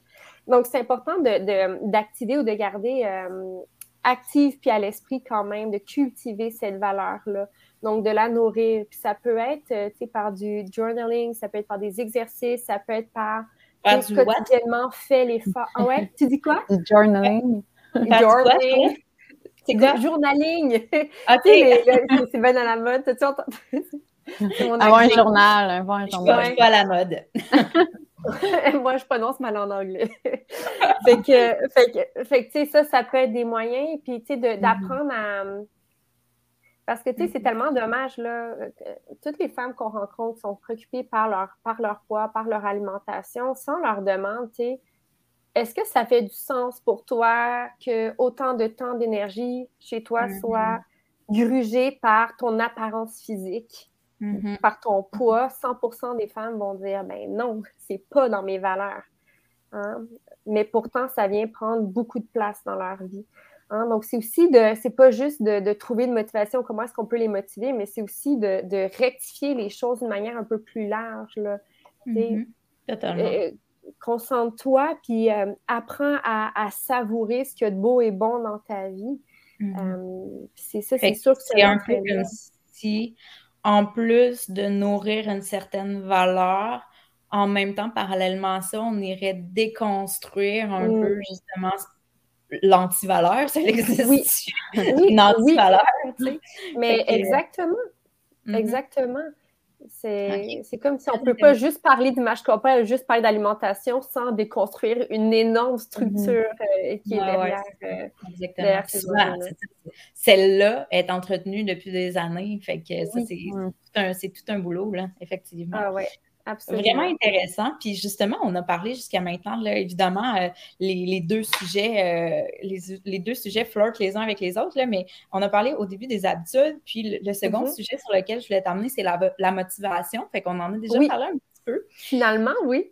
Donc, c'est important d'activer de, ou de garder euh, active puis à l'esprit quand même, de cultiver cette valeur-là. Donc, de la nourrir. Puis ça peut être, euh, tu sais, par du journaling, ça peut être par des exercices, ça peut être par, par du quotidiennement fait l'effort. Ah ouais, tu dis quoi? Du journaling. journaling. C'est quoi? Journaling. Ah, c'est bien dans la mode. tu avoir un journal, avoir un journal. Je suis pas à la mode. Moi, je prononce mal en anglais. fait que, fait que, tu sais, ça, ça peut être des moyens. Puis, tu sais, d'apprendre à. Parce que, tu sais, c'est mm-hmm. tellement dommage, là. Toutes les femmes qu'on rencontre sont préoccupées par leur, par leur poids, par leur alimentation, sans leur demande, tu sais, est-ce que ça fait du sens pour toi que autant de temps d'énergie chez toi mm-hmm. soit grugé par ton apparence physique? Mm-hmm. par ton poids, 100% des femmes vont dire ben non, c'est pas dans mes valeurs. Hein. Mais pourtant, ça vient prendre beaucoup de place dans leur vie. Hein. Donc, c'est aussi de, c'est pas juste de, trouver une motivation, comment est-ce qu'on peut les motiver, mais c'est aussi de, rectifier les choses d'une manière un peu plus large. Là. Totalement. Euh, concentre-toi, puis euh, apprends à, savourer ce qu'il y a de beau et bon dans ta vie. Mm-hmm. Euh, c'est ça, c'est sûr que c'est un peu comme si, en plus de nourrir une certaine valeur, en même temps, parallèlement à ça, on irait déconstruire un mm. peu justement l'antivaleur, ça existe. Oui. Une antivaleur, tu sais. Mais exactement. Mm-hmm. Exactement. C'est comme si on ne peut pas juste parler d'image corporelle, juste parler d'alimentation sans déconstruire une énorme mm-hmm. structure euh, qui est derrière. Euh, Exactement. Celle-là est entretenue depuis des années. Fait que ça, c'est tout, un boulot, là, effectivement. Ah ouais. Vraiment intéressant. Puis justement, on a parlé jusqu'à maintenant, là, évidemment, euh, les, deux sujets, euh, les, deux sujets flirtent les uns avec les autres, là, mais on a parlé au début des habitudes. Puis le, second mm-hmm. sujet sur lequel je voulais t'amener, c'est la, la, motivation. Fait qu'on en a déjà parlé un petit peu. Finalement, oui.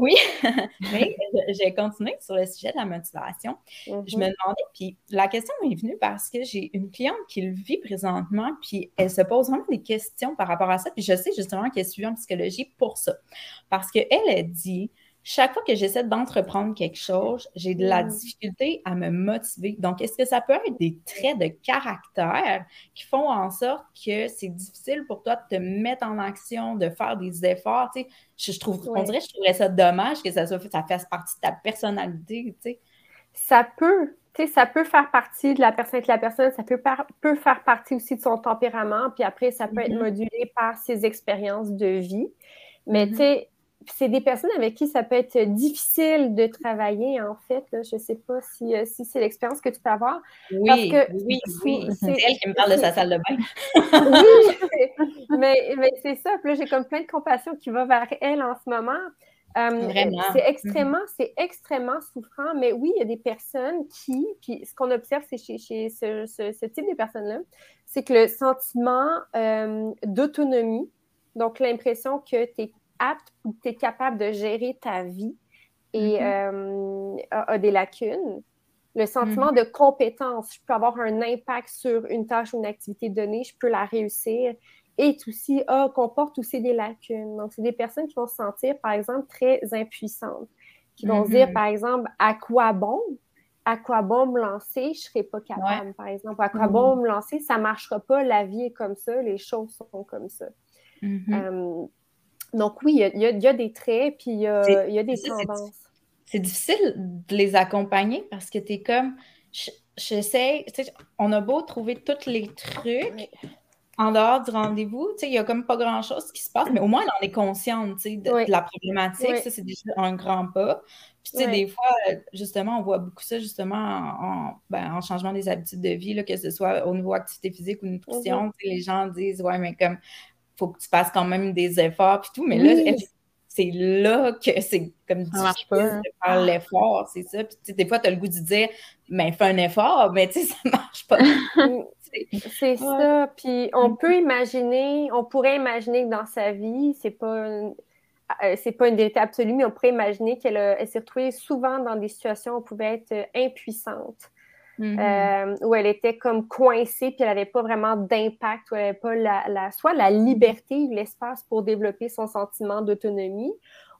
Oui, mais j'ai continué sur le sujet de la motivation. Je me mm-hmm. demandais, puis la question m'est venue parce que j'ai une cliente qui le vit présentement, puis elle se pose vraiment des questions par rapport à ça. Puis je sais justement qu'elle suit en psychologie pour ça. Parce qu'elle a dit chaque fois que j'essaie d'entreprendre quelque chose, j'ai de la mm. difficulté à me motiver. Donc, est-ce que ça peut être des traits de caractère qui font en sorte que c'est difficile pour toi de te mettre en action, de faire des efforts? Tu sais, je, trouve, on dirait, je trouverais ça dommage que ça, soit, ça fasse partie de ta personnalité. Tu sais? Ça peut, tu sais, ça peut faire partie de la personnalité de la personne, ça peut, peut faire partie aussi de son tempérament, puis après, ça peut être mm-hmm. modulé par ses expériences de vie. Mais mm-hmm. tu sais, c'est des personnes avec qui ça peut être difficile de travailler, en fait. Je ne sais pas si, euh, si c'est l'expérience que tu peux avoir. Oui, oui, oui. C'est elle qui me parle de sa salle de bain. oui, mais, mais c'est ça. Puis là, j'ai comme plein de compassion qui va vers elle en ce moment. Euh. C'est extrêmement, c'est extrêmement souffrant, mais oui, il y a des personnes qui, puis ce qu'on observe, c'est chez, chez ce, ce, type de personnes-là, c'est que le sentiment euh, d'autonomie, donc l'impression que tu es apte ou tu es capable de gérer ta vie et mm-hmm. euh, a, des lacunes. Le sentiment mm-hmm. de compétence, je peux avoir un impact sur une tâche ou une activité donnée, je peux la réussir, est aussi, ah, comporte aussi des lacunes. Donc, c'est des personnes qui vont se sentir, par exemple, très impuissantes, qui vont se dire, mm-hmm. par exemple, à quoi bon? À quoi bon me lancer? Je ne serai pas capable, par exemple. À quoi bon me lancer? Ça ne marchera pas, la vie est comme ça, les choses sont comme ça. Euh, donc oui, il y, a, des traits, puis il y a, des tendances. C'est difficile de les accompagner parce que tu es comme, j'essaie, on a beau trouver tous les trucs en dehors du rendez-vous, il n'y a comme pas grand-chose qui se passe, mais au moins on est consciente de, de, la problématique, ça c'est déjà un grand pas. Puis tu sais, des fois, justement, on voit beaucoup ça justement ben, en, changement des habitudes de vie, là, que ce soit au niveau activité physique ou nutrition, mm-hmm. les gens disent, ouais, mais comme faut que tu fasses quand même des efforts et tout. Mais là, c'est là que c'est comme ça marche pas, de faire l'effort, c'est ça. Puis des fois, tu as le goût de dire, mais fais un effort, mais tu sais, ça marche pas. c'est ça. Puis on mm. peut imaginer, on pourrait imaginer que dans sa vie, c'est pas euh, c'est pas une vérité absolue, mais on pourrait imaginer qu'elle s'est retrouvée souvent dans des situations où elle pouvait être euh, Mm-hmm. Euh, où elle était comme coincée, puis elle n'avait pas vraiment d'impact, où elle n'avait pas la, soit la liberté ou l'espace pour développer son sentiment d'autonomie,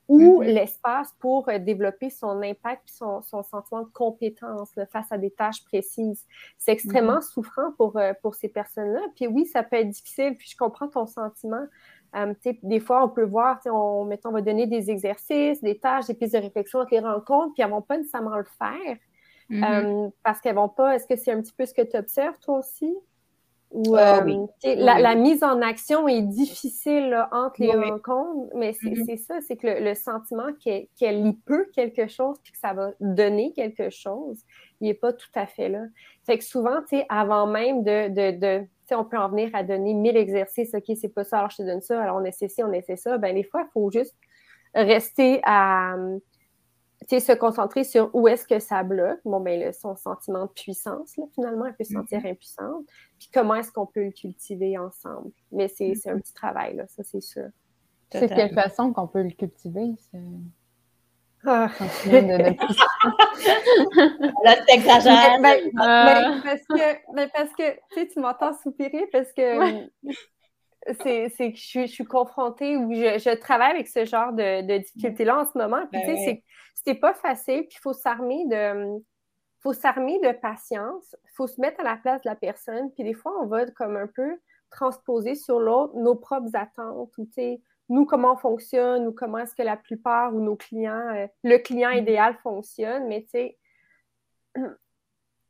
ou mm-hmm. l'espace pour euh, développer son impact et son, sentiment de compétence face à des tâches précises. C'est extrêmement mm-hmm. souffrant pour, euh, pour ces personnes-là. Puis oui, ça peut être difficile, puis je comprends ton sentiment. des fois, on peut voir, on, mettons, on va donner des exercices, des tâches, des pistes de réflexion avec les rencontres, puis elles ne vont pas nécessairement le faire. Mm-hmm. Euh, parce qu'elles vont pas. Est-ce que c'est un petit peu ce que tu observes toi aussi? Ou, ah euh, la, mise en action est difficile entre les rencontres, mais mm-hmm. c'est ça, c'est que le, sentiment qu'elle y peut quelque chose puis que ça va donner quelque chose, il n'est pas tout à fait là. Fait que souvent, tu sais, avant même de, de, de on peut en venir à donner mille exercices, OK, c'est pas ça, alors je te donne ça, alors on essaie ci, on essaie ça. Ben, des fois, il faut juste rester à, se concentrer sur où est-ce que ça bloque. Bon, ben, son sentiment de puissance, là, finalement, elle peut se sentir mm-hmm. impuissante. Puis comment est-ce qu'on peut le cultiver ensemble? Mais c'est un mm-hmm. petit travail, là, ça, c'est sûr. C'est quelle façon qu'on peut le cultiver? Ah. Là, tu exagères. Ben, ben, ben, parce que, parce que tu, sais, tu m'entends soupirer parce que c'est que je, suis confrontée ou je, je, travaille avec ce genre de, de difficultés-là en ce moment. Puis, tu sais, c'est pas facile. Puis, il faut s'armer de faut s'armer de patience. Il faut se mettre à la place de la personne. Puis, des fois, on va comme un peu transposer sur l'autre nos propres attentes ou, tu sais, nous, comment on fonctionne ou comment est-ce que la plupart ou nos clients, euh, le client mm. idéal fonctionne. Mais, tu sais,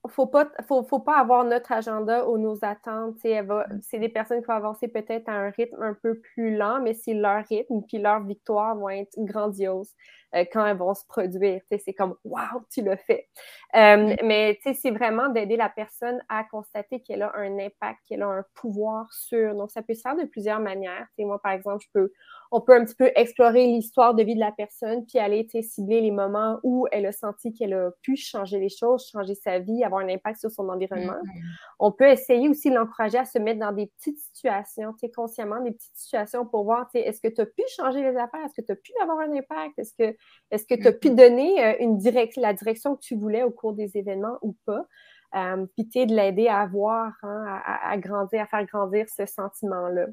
faut pas, faut, faut, pas avoir notre agenda ou nos attentes. Mm. C'est des personnes qui vont avancer peut-être à un rythme un peu plus lent, mais c'est leur rythme, puis leurs victoires vont être grandioses euh, quand elles vont se produire. C'est comme Waouh, tu l'as fait. Euh, mm. Mais c'est vraiment d'aider la personne à constater qu'elle a un impact, qu'elle a un pouvoir sur. Donc, ça peut se faire de plusieurs manières. moi, par exemple, je peux on peut un petit peu explorer l'histoire de vie de la personne, puis aller cibler les moments où elle a senti qu'elle a pu changer les choses, changer sa vie, avoir un impact sur son environnement. Mm-hmm. On peut essayer aussi de l'encourager à se mettre dans des petites situations, consciemment, des petites situations pour voir, est-ce que tu as pu changer les affaires? Est-ce que tu as pu avoir un impact? Est-ce que est-ce que tu as pu mm-hmm. donner euh, une direct, la direction que tu voulais au cours des événements ou pas? Euh, puis de l'aider à avoir, hein, à, grandir, à faire grandir ce sentiment-là.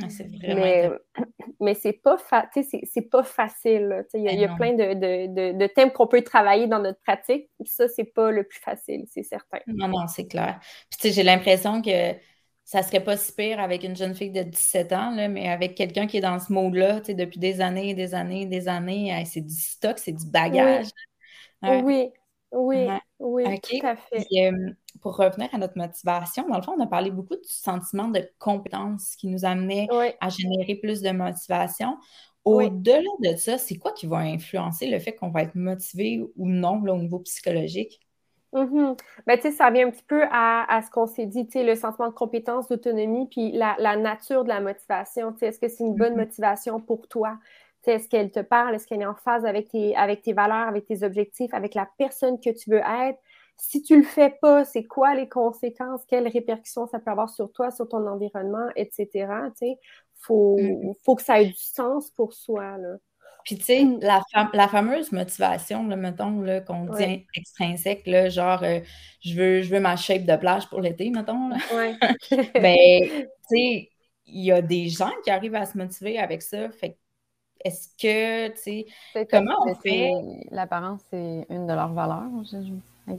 Ah, mais, mais c'est pas, c'est pas facile. Il y a, ben plein de, de, thèmes qu'on peut travailler dans notre pratique. Ça, c'est pas le plus facile, c'est certain. Non, non, c'est clair. Puis j'ai l'impression que ça serait pas si pire avec une jeune fille de 17 ans, là, mais avec quelqu'un qui est dans ce mode-là depuis des années, des années, des années, c'est du stock, c'est du bagage. Oui, oui, oui, tout à fait. Euh, pour revenir à notre motivation, dans le fond, on a parlé beaucoup du sentiment de compétence qui nous amenait à générer plus de motivation. Au-delà de ça, c'est quoi qui va influencer le fait qu'on va être motivé ou non au niveau psychologique? Mm-hmm. Ben, ça revient un petit peu à, ce qu'on s'est dit, le sentiment de compétence, d'autonomie, puis la, nature de la motivation. Est-ce que c'est une bonne mm-hmm. motivation pour toi? Est-ce qu'elle te parle? Est-ce qu'elle est en phase avec tes, avec tes valeurs, avec tes objectifs, avec la personne que tu veux être? Si tu le fais pas, c'est quoi les conséquences? Quelles répercussions ça peut avoir sur toi, sur ton environnement, etc. Il faut, mm. faut que ça ait du sens pour soi. Là. Puis, tu sais, la, la, fameuse motivation, là, mettons, qu'on dit extrinsèque, là, genre, euh, je, veux, je veux ma shape de plage pour l'été, mettons. Ouais. Ben, tu sais, il y a des gens qui arrivent à se motiver avec ça. Fait est-ce que, tu sais, comment on fait? L'apparence, c'est une de leurs valeurs,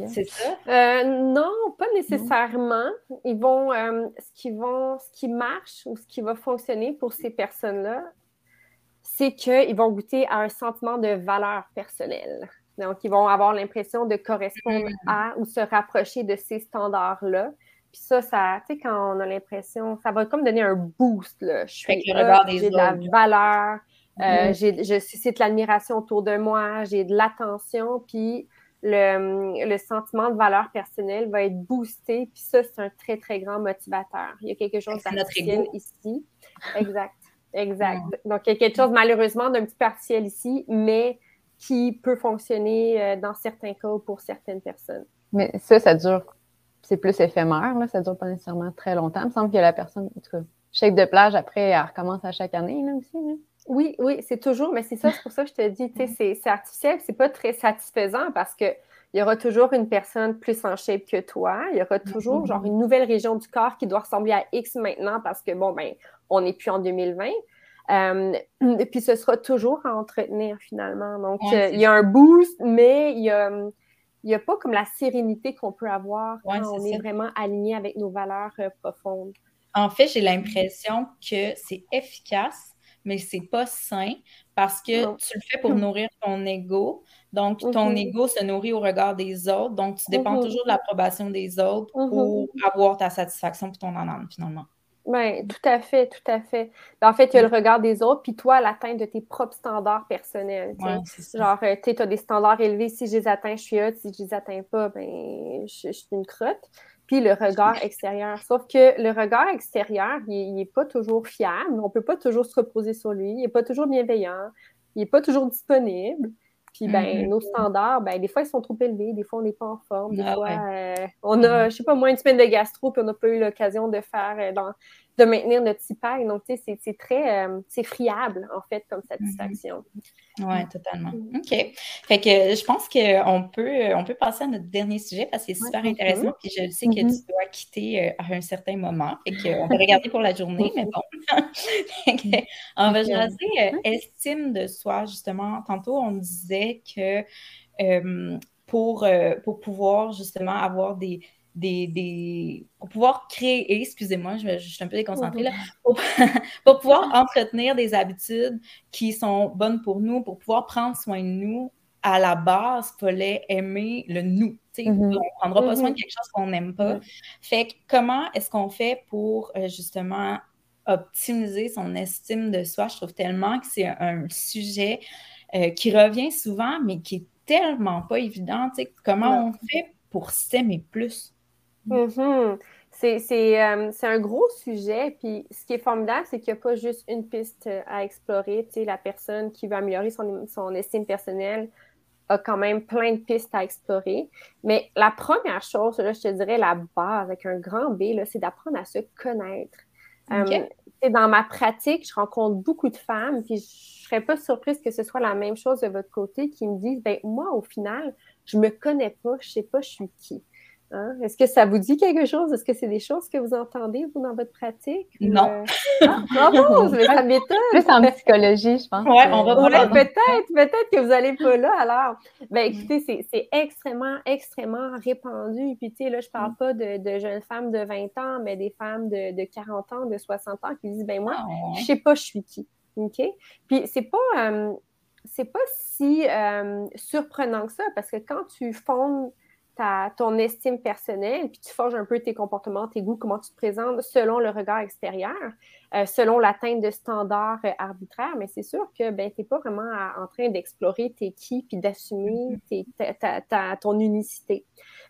c'est ça? Euh, non, pas nécessairement. Ils vont, euh, ce qui vont, ce qui marche ou ce qui va fonctionner pour ces personnes-là, c'est qu'ils vont goûter à un sentiment de valeur personnelle. Donc, ils vont avoir l'impression de correspondre mm. à ou se rapprocher de ces standards-là. Puis ça, ça, tu sais, quand on a l'impression, ça va comme donner un boost. Là. Je suis j'ai de la valeur, euh, mm-hmm. je suscite l'admiration autour de moi, j'ai de l'attention, puis le, le, sentiment de valeur personnelle va être boosté, puis ça, c'est un très, très grand motivateur. Il y a quelque chose d'artificiel ici. Exact, exact. Donc, il y a quelque chose, malheureusement, d'un petit partiel ici, mais qui peut fonctionner euh, dans certains cas pour certaines personnes. Mais ça, ça dure, c'est plus éphémère, là, ça dure pas nécessairement très longtemps. Il me semble que la personne, en tout cas, shape de plage, après, elle recommence à chaque année, là, aussi. Là. Oui, oui, c'est toujours, mais c'est ça, c'est pour ça que je te dis, tu sais, c'est artificiel, c'est pas très satisfaisant parce que il y aura toujours une personne plus en shape que toi. Il y aura toujours, genre, une nouvelle région du corps qui doit ressembler à X maintenant parce que, bon, ben, on n'est plus en 2020. Euh, et puis, ce sera toujours à entretenir finalement. Donc, euh, il y a un boost, mais il y a, il y a pas comme la sérénité qu'on peut avoir quand on est vraiment aligné avec nos valeurs euh, profondes. En fait, j'ai l'impression que c'est efficace, mais c'est pas sain parce que tu le fais pour nourrir ton ego. Donc, ton mm-hmm. ego se nourrit au regard des autres. Donc, tu dépends mm-hmm. toujours de l'approbation des autres pour mm-hmm. avoir ta satisfaction pour ton âme, finalement. Oui, tout à fait, tout à fait. Ben, en fait, il y a le regard des autres, puis toi, l'atteinte de tes propres standards personnels. Genre, euh, tu as des standards élevés, si je les atteins, je suis hot, si je les atteins pas, ben, je suis une crotte puis le regard extérieur. Sauf que le regard extérieur, il n'est pas toujours fiable. On ne peut pas toujours se reposer sur lui. Il n'est pas toujours bienveillant. Il n'est pas toujours disponible. Puis, ben, mm-hmm. nos standards, ben, des fois, ils sont trop élevés. Des fois, on n'est pas en forme. Des ah fois, euh, on a, je sais pas, moins une semaine de gastro, puis on n'a pas eu l'occasion de faire euh, dans de maintenir notre pack. Donc, tu sais, c'est très, euh, c'est friable, en fait, comme satisfaction. Oui, totalement. Mm. OK. Fait que je pense qu'on peut, on peut passer à notre dernier sujet parce que c'est super intéressant. Puis je sais que tu mm-hmm. dois quitter euh, à un certain moment. Fait qu'on va regarder pour la journée, mais bon. on va jaser euh, estime de soi, justement. Tantôt, on disait que pour, pour pouvoir justement avoir des des, pour pouvoir créer, excusez-moi, je, suis un peu déconcentrée là, pour, pouvoir entretenir des habitudes qui sont bonnes pour nous, pour pouvoir prendre soin de nous, à la base, il fallait aimer le nous. Mm-hmm. On ne prendra pas soin de mm-hmm. quelque chose qu'on n'aime pas. Fait que comment est-ce qu'on fait pour euh, justement optimiser son estime de soi? Je trouve tellement que c'est un, sujet euh, qui revient souvent, mais qui est tellement pas évident. Comment on fait pour s'aimer plus? Mm-hmm. Euh, c'est un gros sujet. Puis ce qui est formidable, c'est qu'il n'y a pas juste une piste euh, à explorer. Tu sais, la personne qui veut améliorer son, son estime personnelle a quand même plein de pistes à explorer. Mais la première chose, là, je te dirais la base avec un grand B, c'est d'apprendre à se connaître. Euh, dans ma pratique, je rencontre beaucoup de femmes, puis je ne serais pas surprise que ce soit la même chose de votre côté, qui me disent, ben moi, au final, je me connais pas, je sais pas je suis qui. Hein? Est-ce que ça vous dit quelque chose? Est-ce que c'est des choses que vous entendez, vous, dans votre pratique? Non. Euh... Ah, mais ça m'étonne. Plus en psychologie, je pense. Ouais, on va peut-être, peut-être que vous n'allez pas là, alors. Ben, mm. écoutez, c'est extrêmement, extrêmement répandu. Puis, tu sais, là, je parle mm. pas de, jeunes femmes de 20 ans, mais des femmes de, 40 ans, de 60 ans qui disent, ben moi, je je sais pas je suis qui. OK? Puis, c'est pas... Euh, c'est pas si euh, surprenant que ça, parce que quand tu fondes ta, ton estime personnelle, puis tu forges un peu tes comportements, tes goûts, comment tu te présentes selon le regard extérieur, euh, selon l'atteinte de standards euh, arbitraires, mais c'est sûr que ben, tu n'es pas vraiment en train d'explorer tes qui, puis d'assumer mm-hmm. ton unicité.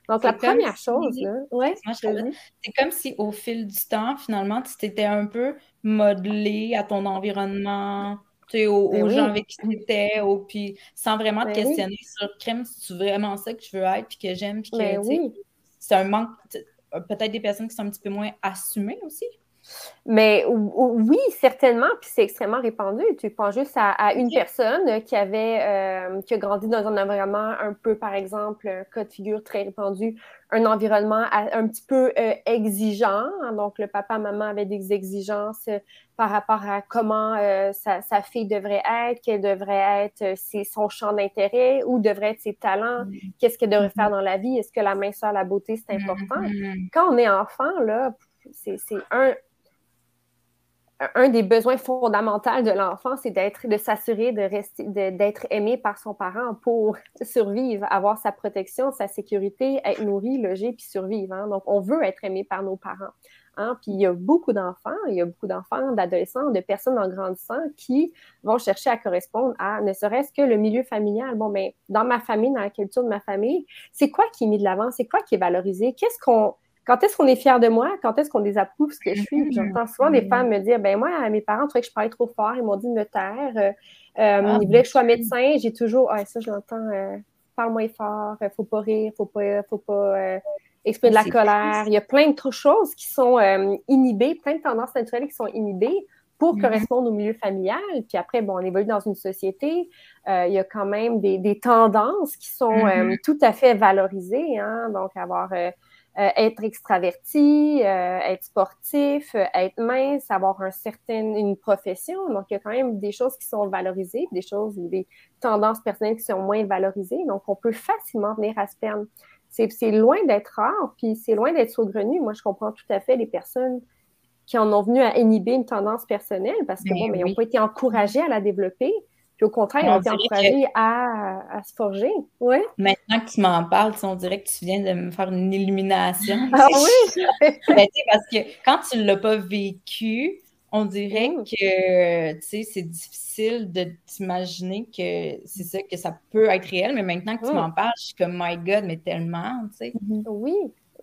Donc, la première chose, ouais, c'est comme si au fil du temps, finalement, tu t'étais un peu modelé à ton environnement, aux, ben gens avec qui tu étais, puis sans vraiment te ben questionner sur crème, si tu vraiment ça que je veux être, puis que j'aime, puis que ben c'est un manque, peut-être des personnes qui sont un petit peu moins assumées aussi. Mais oui, certainement, puis c'est extrêmement répandu. Tu penses juste à, une personne qui avait euh, qui a grandi dans un environnement un peu, par exemple, un cas de figure très répandu, un environnement un petit peu euh, exigeant. Donc, le papa, maman avaient des exigences euh, par rapport à comment sa, sa, fille devrait être, quel devrait être son champ d'intérêt, où devraient être ses talents, qu'est-ce qu'elle devrait faire mm-hmm. dans la vie, est-ce que la minceur, la beauté, c'est important? Mm-hmm. Quand on est enfant, là, c'est un, un des besoins fondamentaux de l'enfant, c'est d'être, de s'assurer de d'être aimé par son parent pour survivre, avoir sa protection, sa sécurité, être nourri, logé, puis survivre. Hein. Donc, on veut être aimé par nos parents. Hein. Puis il y a beaucoup d'enfants, il y a beaucoup d'enfants, d'adolescents, de personnes en grandissant qui vont chercher à correspondre à ne serait-ce que le milieu familial. Bon, mais dans ma famille, dans la culture de ma famille, c'est quoi qui est mis de l'avant? C'est quoi qui est valorisé? Qu'est-ce qu'on quand est-ce qu'on est fier de moi? Quand est-ce qu'on désapprouve ce que je suis? J'entends souvent des femmes me dire, ben moi, mes parents trouvaient que je parlais trop fort, ils m'ont dit de me taire. Euh, euh, ah, ils voulaient que je sois médecin. J'ai toujours, ah, ça, je l'entends, euh, parle moins fort, faut pas rire, faut pas, faut pas exprimer de la colère. Il y a plein de choses qui sont inhibées, plein de tendances naturelles qui sont inhibées pour mm-hmm. correspondre au milieu familial. Puis après, bon, on évolue dans une société, il y a quand même des, tendances qui sont mm-hmm. tout à fait valorisées. Hein? Donc, avoir euh, être extraverti, euh, être sportif, euh, être mince, avoir un certain, une profession. Donc, il y a quand même des choses qui sont valorisées, des choses ou des tendances personnelles qui sont moins valorisées. Donc, on peut facilement venir à se perdre. C'est loin d'être rare, puis c'est loin d'être saugrenu. Moi, je comprends tout à fait les personnes qui en ont venu à inhiber une tendance personnelle parce que, bon, mais ils n'ont pas été encouragés à la développer au contraire, on, on encouragé à, se forger. Ouais. Maintenant que tu m'en parles, on dirait que tu viens de me faire une illumination. Ah oui! Ben, parce que quand tu ne l'as pas vécu, on dirait mm. que c'est difficile de t'imaginer que c'est ça, que ça peut être réel, mais maintenant que tu mm. m'en parles, je suis comme My God, mais tellement, tu sais. Mm-hmm. Oui,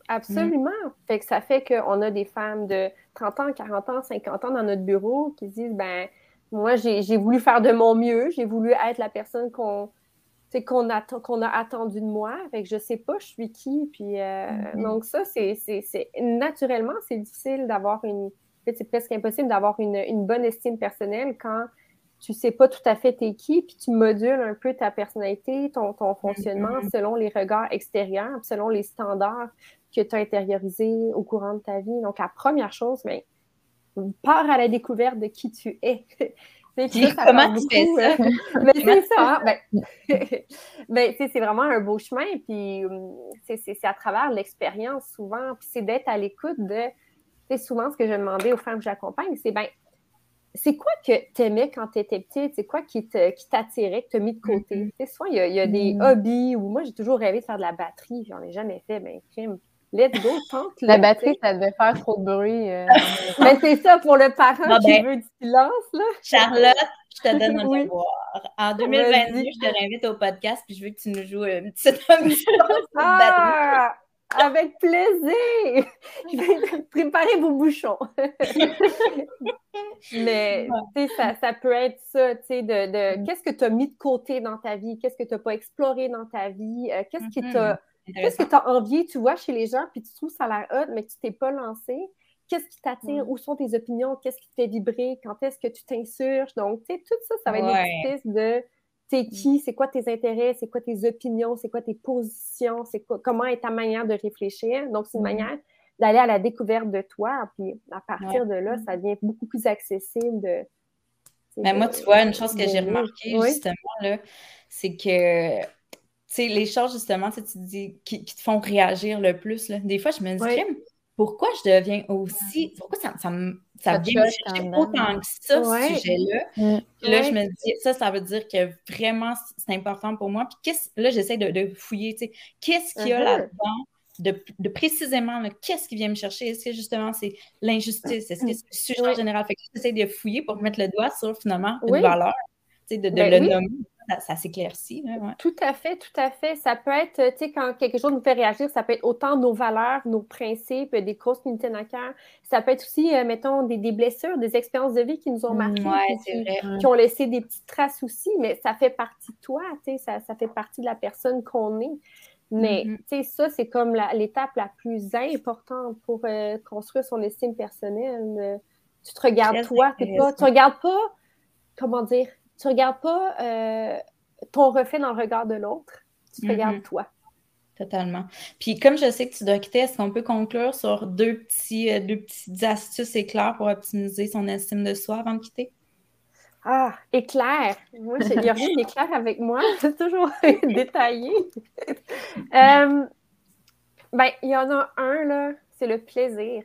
absolument. Fait que ça fait qu'on a des femmes de 30 ans, 40 ans, 50 ans dans notre bureau qui disent ben moi, j'ai voulu faire de mon mieux. J'ai voulu être la personne qu'on qu'on a, qu'on a attendu de moi. Fait que je sais pas je suis qui. Puis, euh, mm-hmm. Donc ça, c'est naturellement, c'est difficile d'avoir une, c'est presque impossible d'avoir une, bonne estime personnelle quand tu sais pas tout à fait t'es qui, puis tu modules un peu ta personnalité, ton, ton fonctionnement mm-hmm. selon les regards extérieurs, selon les standards que tu as intériorisés au courant de ta vie. Donc, la première chose, mais ben, pars à la découverte de qui tu es. comment tu fais ça? Euh, mais c'est ça. Ben, ben c'est vraiment un beau chemin. Puis hum, c'est à travers l'expérience souvent. Puis c'est d'être à l'écoute de. C'est souvent ce que je demandais aux femmes que j'accompagne, c'est ben, c'est quoi que tu aimais quand tu étais petite? C'est quoi qui t'attirait, que tu as mis de côté? Soit il y, a, des mm-hmm. hobbies où moi, j'ai toujours rêvé de faire de la batterie, j'en ai jamais fait, mais crime. Let's go, tente. La batterie, ça devait faire trop de bruit. Euh, mais c'est ça pour le parent qui ben, veut du silence. Là. Charlotte, je te donne un oui. devoir. En 2022, je te réinvite au podcast puis je veux que tu nous joues une petite ah, Avec plaisir! Je vais préparer vos bouchons. Mais ça, ça peut être ça, tu sais, de, de mm. qu'est-ce que tu as mis de côté dans ta vie, qu'est-ce que tu n'as pas exploré dans ta vie, euh, qu'est-ce qui t'a mm-hmm. Qu'est-ce que tu as envie, tu vois, chez les gens, puis tu trouves ça a l'air hot, mais que tu t'es pas lancé? Qu'est-ce qui t'attire? Où sont tes opinions? Qu'est-ce qui te fait vibrer? Quand est-ce que tu t'insurges? Donc, tu sais, tout ça, ça va être des pistes de t'es qui, c'est quoi tes intérêts, c'est quoi tes opinions, c'est quoi tes positions, c'est quoi, comment est ta manière de réfléchir? Donc, c'est une manière d'aller à la découverte de toi. Puis à partir de là, ça devient beaucoup plus accessible de. Mais moi, tu vois, une chose que j'ai remarqué justement, c'est que sais, les choses, justement, tu dis, qui, te font réagir le plus, là. des fois, je me dis, pourquoi je deviens aussi. Pourquoi ça, ça, ça, vient me chercher autant que ça, ce sujet-là? Mm. Là, je me dis, ça, ça veut dire que vraiment, c'est important pour moi. Puis là, j'essaie de, fouiller, tu sais, qu'est-ce qu'il y a uh-huh. là-dedans? De, précisément, qu'est-ce qui vient me chercher? Est-ce que justement c'est l'injustice? Est-ce que c'est le sujet en général? Fait que j'essaie de fouiller pour mettre le doigt sur finalement une valeur, sais, de, ben le nommer ça, s'éclaircit. Tout à fait, tout à fait. Ça peut être, tu sais, quand quelque chose nous fait réagir, ça peut être autant nos valeurs, nos principes, des causes qui nous tiennent à cœur. Ça peut être aussi, euh, mettons, des, blessures, des expériences de vie qui nous ont marqué, qui, ont laissé des petites traces aussi, mais ça fait partie de toi, tu sais, ça, ça, fait partie de la personne qu'on est. Mais, tu sais, ça, c'est comme l'étape la, plus importante pour euh, construire son estime personnelle. tu te regardes toi, pas, tu regardes pas, comment dire, tu ne regardes pas euh, ton reflet dans le regard de l'autre, tu te regardes mm-hmm. toi. Totalement. Puis comme je sais que tu dois quitter, est-ce qu'on peut conclure sur deux, petits, euh, deux petites astuces éclairs pour optimiser son estime de soi avant de quitter? Ah, éclair. Moi, il n'y a rien d'éclair avec moi. C'est toujours détaillé. euh, ben, il y en a un, là, c'est le plaisir.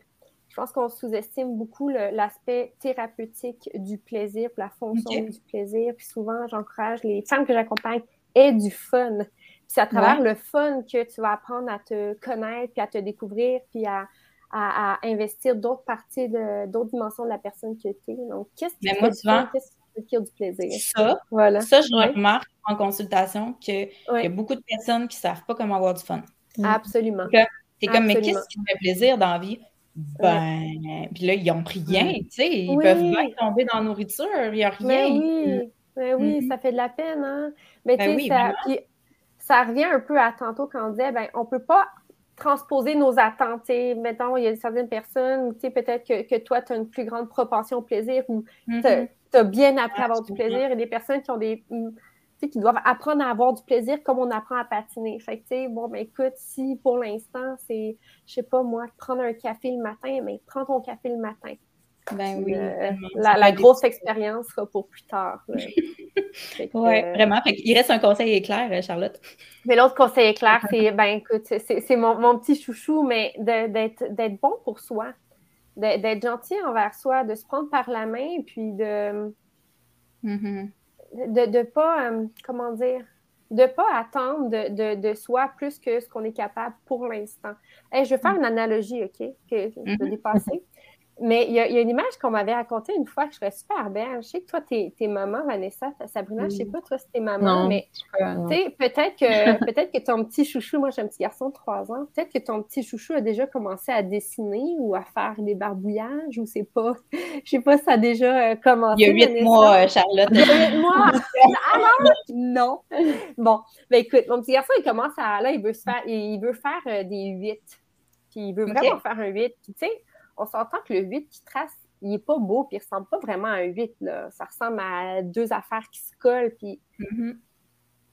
Je pense qu'on sous-estime beaucoup l'aspect thérapeutique du plaisir, la fonction du plaisir. Puis souvent, j'encourage les femmes que j'accompagne aient du fun. Puis c'est à travers le fun que tu vas apprendre à te connaître, puis à te découvrir, puis à, à, investir d'autres parties, d'autres dimensions de la personne que tu es. Donc, qu'est-ce qui te souvent, qu'est-ce du plaisir? Ça, voilà. ça je remarque en consultation qu'il y a beaucoup de personnes qui ne savent pas comment avoir du fun. Absolument. C'est comme, mais qu'est-ce qui me fait plaisir dans la vie? Ben, puis là, ils n'ont rien, tu sais. Ils peuvent bien tomber dans la nourriture, il n'y a ben rien. oui, ben oui mm-hmm. ça fait de la peine, hein. Mais tu sais, ça, ça revient un peu à tantôt quand on disait, ben, on ne peut pas transposer nos attentes. Mettons, il y a certaines personnes, tu sais, peut-être que, que, toi, tu as une plus grande propension au plaisir ou tu as, mm-hmm. bien appris à avoir du plaisir et des personnes qui ont des qui doivent apprendre à avoir du plaisir comme on apprend à patiner. Fait que, bon, ben écoute, si pour l'instant, c'est, je sais pas moi, prendre un café le matin, mais prends ton café le matin. Ben oui. Euh, la, grosse expérience sera pour plus tard. oui, euh, vraiment. Il reste un conseil éclair, euh, Charlotte. Mais l'autre conseil éclair, c'est, ben écoute, c'est mon, mon, petit chouchou, mais d'être bon pour soi, d'être gentil envers soi, de se prendre par la main, puis de. Mm-hmm de ne pas, euh, comment dire, de pas attendre de, de, soi plus que ce qu'on est capable pour l'instant. je vais faire mm. une analogie, OK, que je vais mm-hmm. dépasser. Mais il y, a une image qu'on m'avait racontée une fois que je serais super belle. Je sais que toi, t'es es maman, Vanessa, Sabrina, je sais pas, toi, si t'es maman, mais peut-être que, peut que ton petit chouchou, moi j'ai un petit garçon de 3 ans, peut-être que ton petit chouchou a déjà commencé à dessiner ou à faire des barbouillages ou c'est pas, je sais pas, ça a déjà euh, commencé. Il y a huit mois, euh, Charlotte. Il y a huit mois. Alors, non. Bon, ben écoute, mon petit garçon, il commence à, là, il veut, se faire, il veut faire euh, des 8. Puis il veut vraiment faire un 8. tu sais, on s'entend que le 8 qui trace il est pas beau, puis il ressemble pas vraiment à un 8. Là. Ça ressemble à deux affaires qui se collent. Puis mm-hmm.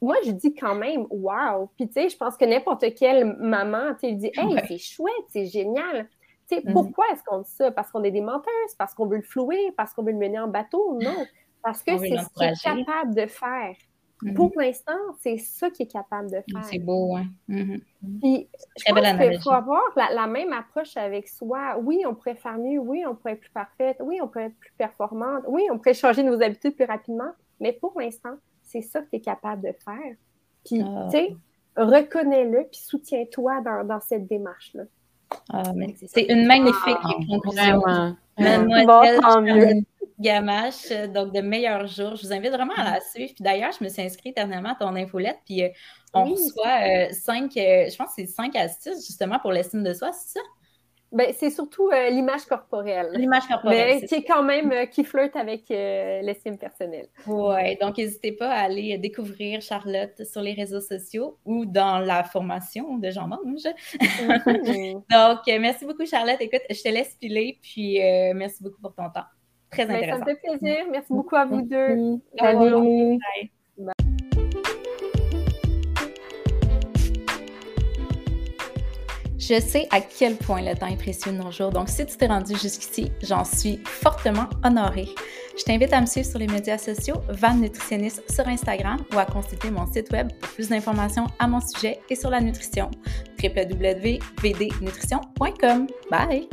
moi, je dis quand même, wow! Puis tu sais, je pense que n'importe quelle maman, tu dit, hey, c'est chouette, c'est génial. Tu sais, mm-hmm. pourquoi est-ce qu'on dit ça? Parce qu'on est des menteuses, parce qu'on veut le flouer, parce qu'on veut le mener en bateau? Non. Parce que c'est ce qu'il est capable de faire. Mm-hmm. Pour l'instant, c'est ça qu'il est capable de faire. C'est beau, hein? Puis, je pense qu'il faut avoir la, même approche avec soi. Oui, on pourrait faire mieux. Oui, on pourrait être plus parfaite. Oui, on pourrait être plus performante. Oui, on pourrait changer nos habitudes plus rapidement. Mais pour l'instant, c'est ça que tu es capable de faire. Puis, ah. tu sais, reconnais-le, puis soutiens-toi dans, cette démarche-là. Ah, c'est une magnifique ah, conclusion. Vraiment. Mademoiselle, Gamache, euh, donc de meilleurs jours. Je vous invite vraiment à la suivre. Puis d'ailleurs, je me suis inscrite dernièrement à ton infolette, puis euh, on reçoit euh, cinq, je pense que c'est cinq astuces justement pour l'estime de soi, c'est ça? Ben, c'est surtout l'image corporelle. L'image corporelle. Mais qui est quand même, qui flirte avec l'estime personnelle. Oui, donc n'hésitez pas à aller découvrir Charlotte sur les réseaux sociaux ou dans la formation de Jean Mange. Mm-hmm. donc, merci beaucoup, Charlotte. Écoute, je te laisse piler, puis merci beaucoup pour ton temps. Très intéressant. ça me fait plaisir. Merci beaucoup à vous deux. Salut. Je sais à quel point le temps est précieux de nos jours, donc si tu t'es rendu jusqu'ici, j'en suis fortement honorée. Je t'invite à me suivre sur les médias sociaux Van Nutritionniste sur Instagram ou à consulter mon site web pour plus d'informations à mon sujet et sur la nutrition www.vdnutrition.com. Bye!